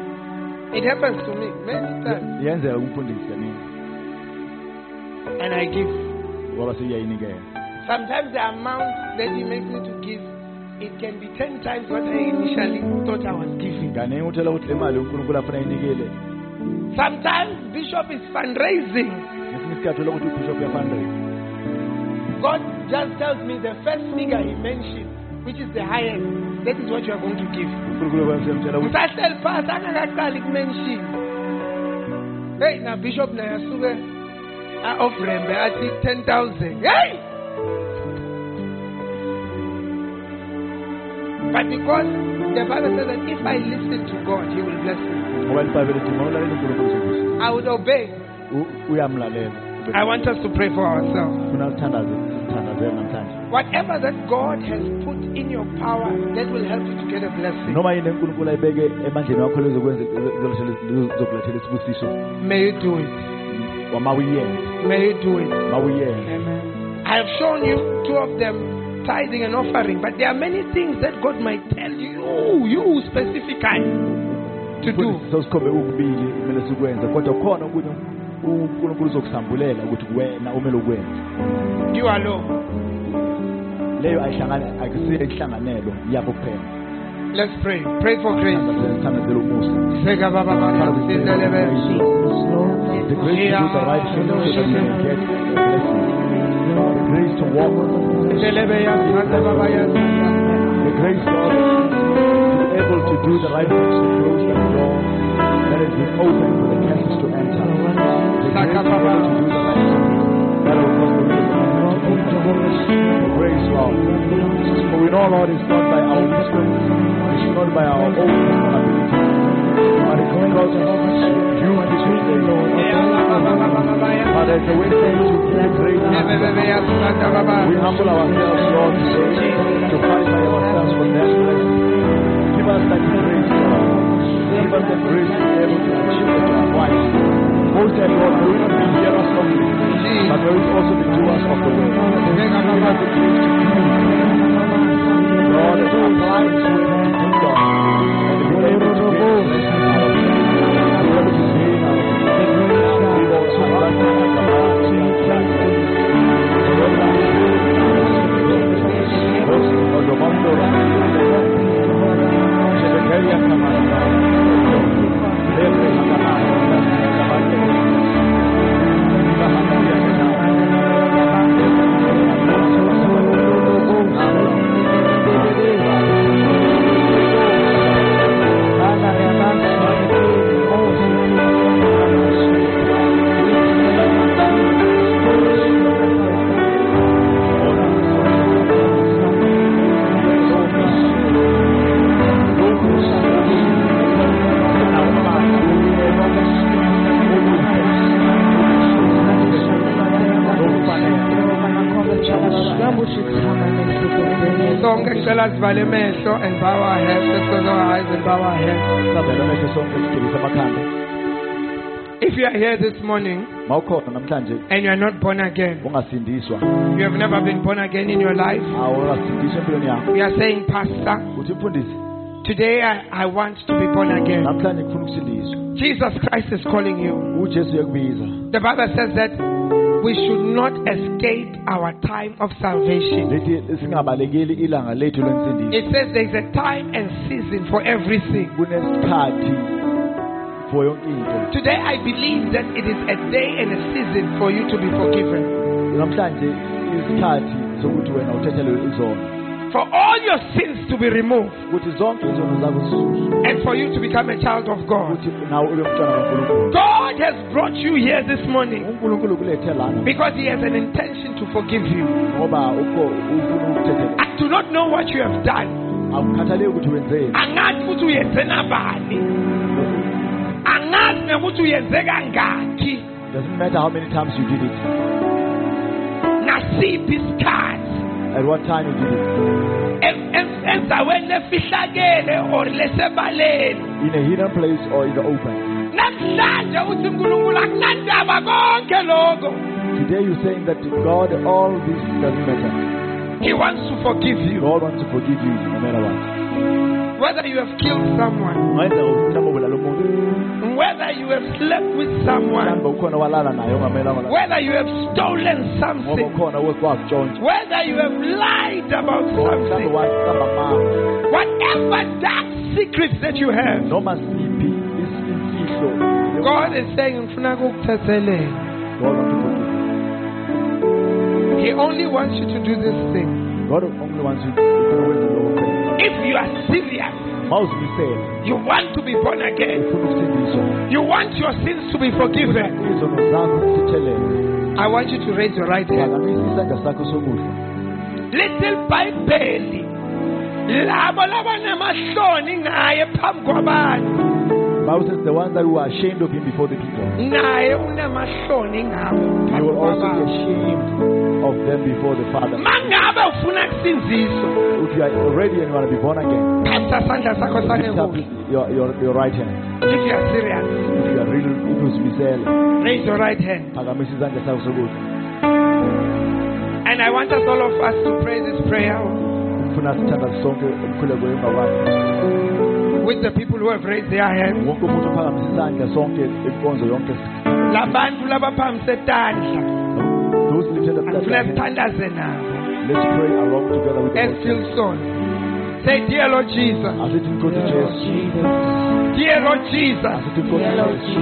it happens to me many times Iyenzeka kumfundisi kaningi and i give. Sometimes the amount that he makes me to give it can be 10 times what i initially thought i was giving. Kaningi uthola ukuthi le mali uNkulunkulu afuna inikele. sometimes bishop is fundraising. Ngesinye isikhathi uthola ukuthi ubishop uyafundraise. god just tells me the first figure he mentioned which is the highest that is what you are going to give. uNkulunkulu uyamtshela ukuthi ngisahleli phasi angakaqali kumention hey na bishop now naye asuke Ah, a-ofrembe athi 10000 hey but because the bible says that if i listen to god he will bless me ngoba ibhayibheli lithi mawulalela uNkulunkulu uzokusiza. i would obey i want us to pray for ourselves Funa sithandaze sithandazele namhlanje. whatever that god has put in your power that will help you to get a blessing Noma yini uNkulunkulu ayibeke emandleni wakho lezokwenza zokulethela isibusiso. may you do it. May you do it Mawuyenze. I have shown you two of them, tithing and offering, but there are many things that God might tell you, you specifically, to do. Sosikhombe ukubili kumele sikwenze kodwa khona ukuthi uNkulunkulu uzokusambulela ukuthi wena umele ukwenze. You alone. Leyo ayihlangane inhlanganelo yabo kuphela. Let's pray. Pray for grace. Sithandazele umusa. Seka baba baba. The grace to do the right thing so that we can get the grace to walk. Sindelebe ya, sanda baba ya, sanda. The grace, Lord, to be able to do the right things to close the door that has been opened for the cancers to enter. The grace to be able to do the right thing that will cause the will of God fullness of grace, Lord. For we know, Lord, it's not by our wisdom, it's not by our own ability, but it's only because of you this day, Lord. But there's a wisdom to do great We humble ourselves, Lord, today, to by ourselves for that blessing. Give us that grace, Lord. Give us the grace to be able to achieve it, Lord. Most of may we not be hearers only, but we also be doers of the word. The grace to do. Sonke ngicela sivale and bow our heads let's close our eyes and bow our heads Sabela amehlo sonke sigibise amakhanda. if you are here this morning Mawukhona namhlanje and you are not born again ungasindiswa, you have never been born again in your life awungasindiswa empilweni yakho. we are saying pastor Uthi mfundisi, today I, I want to be born again namhlanje ngifuna ukusindiswa. Jesus Christ is calling you uJesu uyakubiza. the Bible says that we should not escape our time of salvation Lithi singabalekeli ilanga lethu lensindiso. it says there is a time and season for everything Kunesikhathi for yonke. Today I believe that it is a day and a season for you to be forgiven. Namhlanje isikhathi sokuthi wena uthethelwe izono. For all your sins to be removed Ukuthi zonke izono zakho zisuswe. and for you to become a child of God. Ukuthi nawe ube umntwana kaNkulunkulu. God has brought you here this morning uNkulunkulu kulethe lana because He has an intention to forgive you. ngoba ukho ufuna ukuthethela. I do not know what you have done. Akukhathaleki ukuthi wenzeni. Angazi ukuthi uyenze nabani. Angazi nokuthi uyenze kangaki. Doesn't matter how many times you did it. Nasiphi isikhathi. At what time you did it. Em- em- endaweni lefihlakele or lesebaleni. In a hidden place or in the open. namhlanje uthi unkulunkulu akunandaba konke lokho Today you're saying that to God all this doesn't matter. he wants to forgive you God wants to forgive you no matter what. whether you have killed someone Ungayenza mhlawumbe ubulala umuntu. whether you have slept with someone Mhlawumbe ukhona walala naye ongamelanga la- whether you have stolen something whether you have lied about something whatever dark secrets that you have Noma siphi is- God is saying ngifuna ukukuthethelele God wants to forgive. he only wants you to do this thing God only wants you ufuna ukwenza lokho kuphela. if you are serious you want to be born again you want your sins to be forgiven Izono zakho zithelele. I want you to raise your right hand. Sakho sokudla. Little. Labo labanamahloni ngaye phambi kwabantu. Bible says the ones that were ashamed of him before the people. Naye unamahloni ngabo You will also be ashamed of them before the Father. Mangabe ufuna kusinziswa, If you are ready and you want to be born again, lift up your, your, your right hand. If you are serious, If you are real, if uzimisele, raise your right hand. phakamisa isandla sakho sokudla. And I want us all of us to pray this prayer with the people who have raised their hands. Wonke umuntu uphakamisa isandla sonke inkonzo yonke. Labantu labaphambise tandla. Those lifted up their Ngifuna hands. sithandaze nabo. Let's pray along together with the As Lord. still son. Say, dear Lord Jesus. Asithi inkosi Jesu. Dear Lord Jesus. Asithi inkosi Jesu.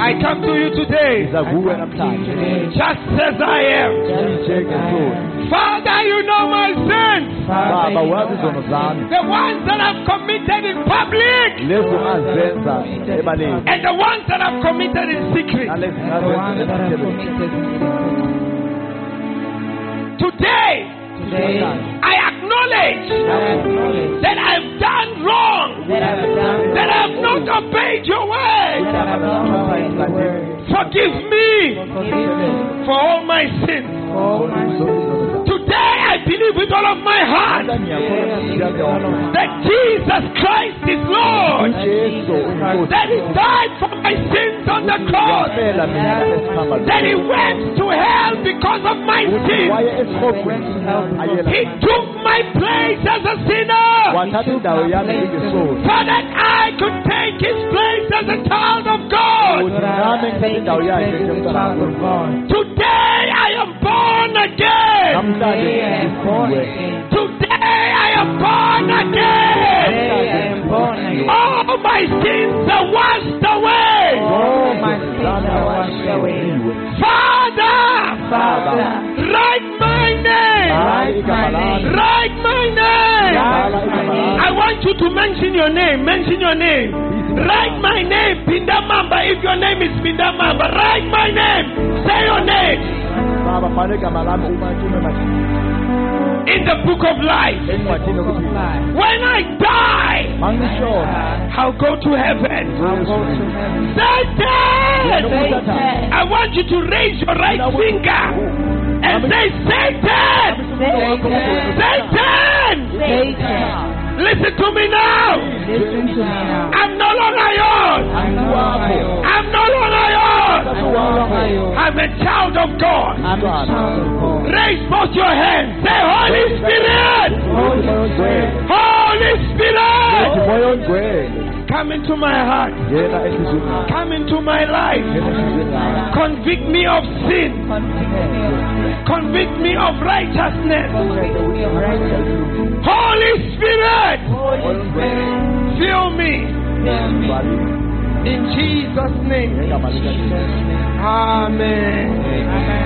I come to you today Iza kuwe namhlanje. just as I am. Father, you know my sins, Baba wazi izono zami. the ones that I've committed in public Lezo azenza ebaleni. and the ones that I've committed in secret. Nalezi ngazenza ezithebeni. Today, I acknowledge that I've done wrong that I've, the word. Forgive me Forgive me for all my sins. for all my sins. Believe with all of my heart that Jesus Christ is Lord. That He died for my sins on the cross. That He went to hell because of my sins. He took my place as a sinner so that I could take His place as a child of. God. Today I am born again. Namhlanje Today I am born again. Today I am born again. Am born again. All my sins are washed away. All my sins are washed away. Father, Father, write my name. write my name. Write my name. Write my name. I want you to mention your name. Mention your name. Write my name, Pindamamba. If your name is Pindamamba, write my name. Say your name in the book of life. When I die, I'll go to heaven. I'll go to heaven. Satan! Satan. I want you to raise your right finger and say, Satan! Satan! Satan, Listen to me now. listen to me now. I'm no longer yours. I'm no longer yours. I'm no longer yours. I'm no longer yours. I'm a child of God. I'm a child of God. Raise both your hands. Say, Holy Spirit! Holy Spirit Holy Spirit! Come into my heart. yena enhliziyweni yami Come into my life. yena enhliziyweni yami Convict me of sin. Convict me of righteousness. Holy Spirit, fill me in Jesus' name. ngegama likaJesu Amen. Amen.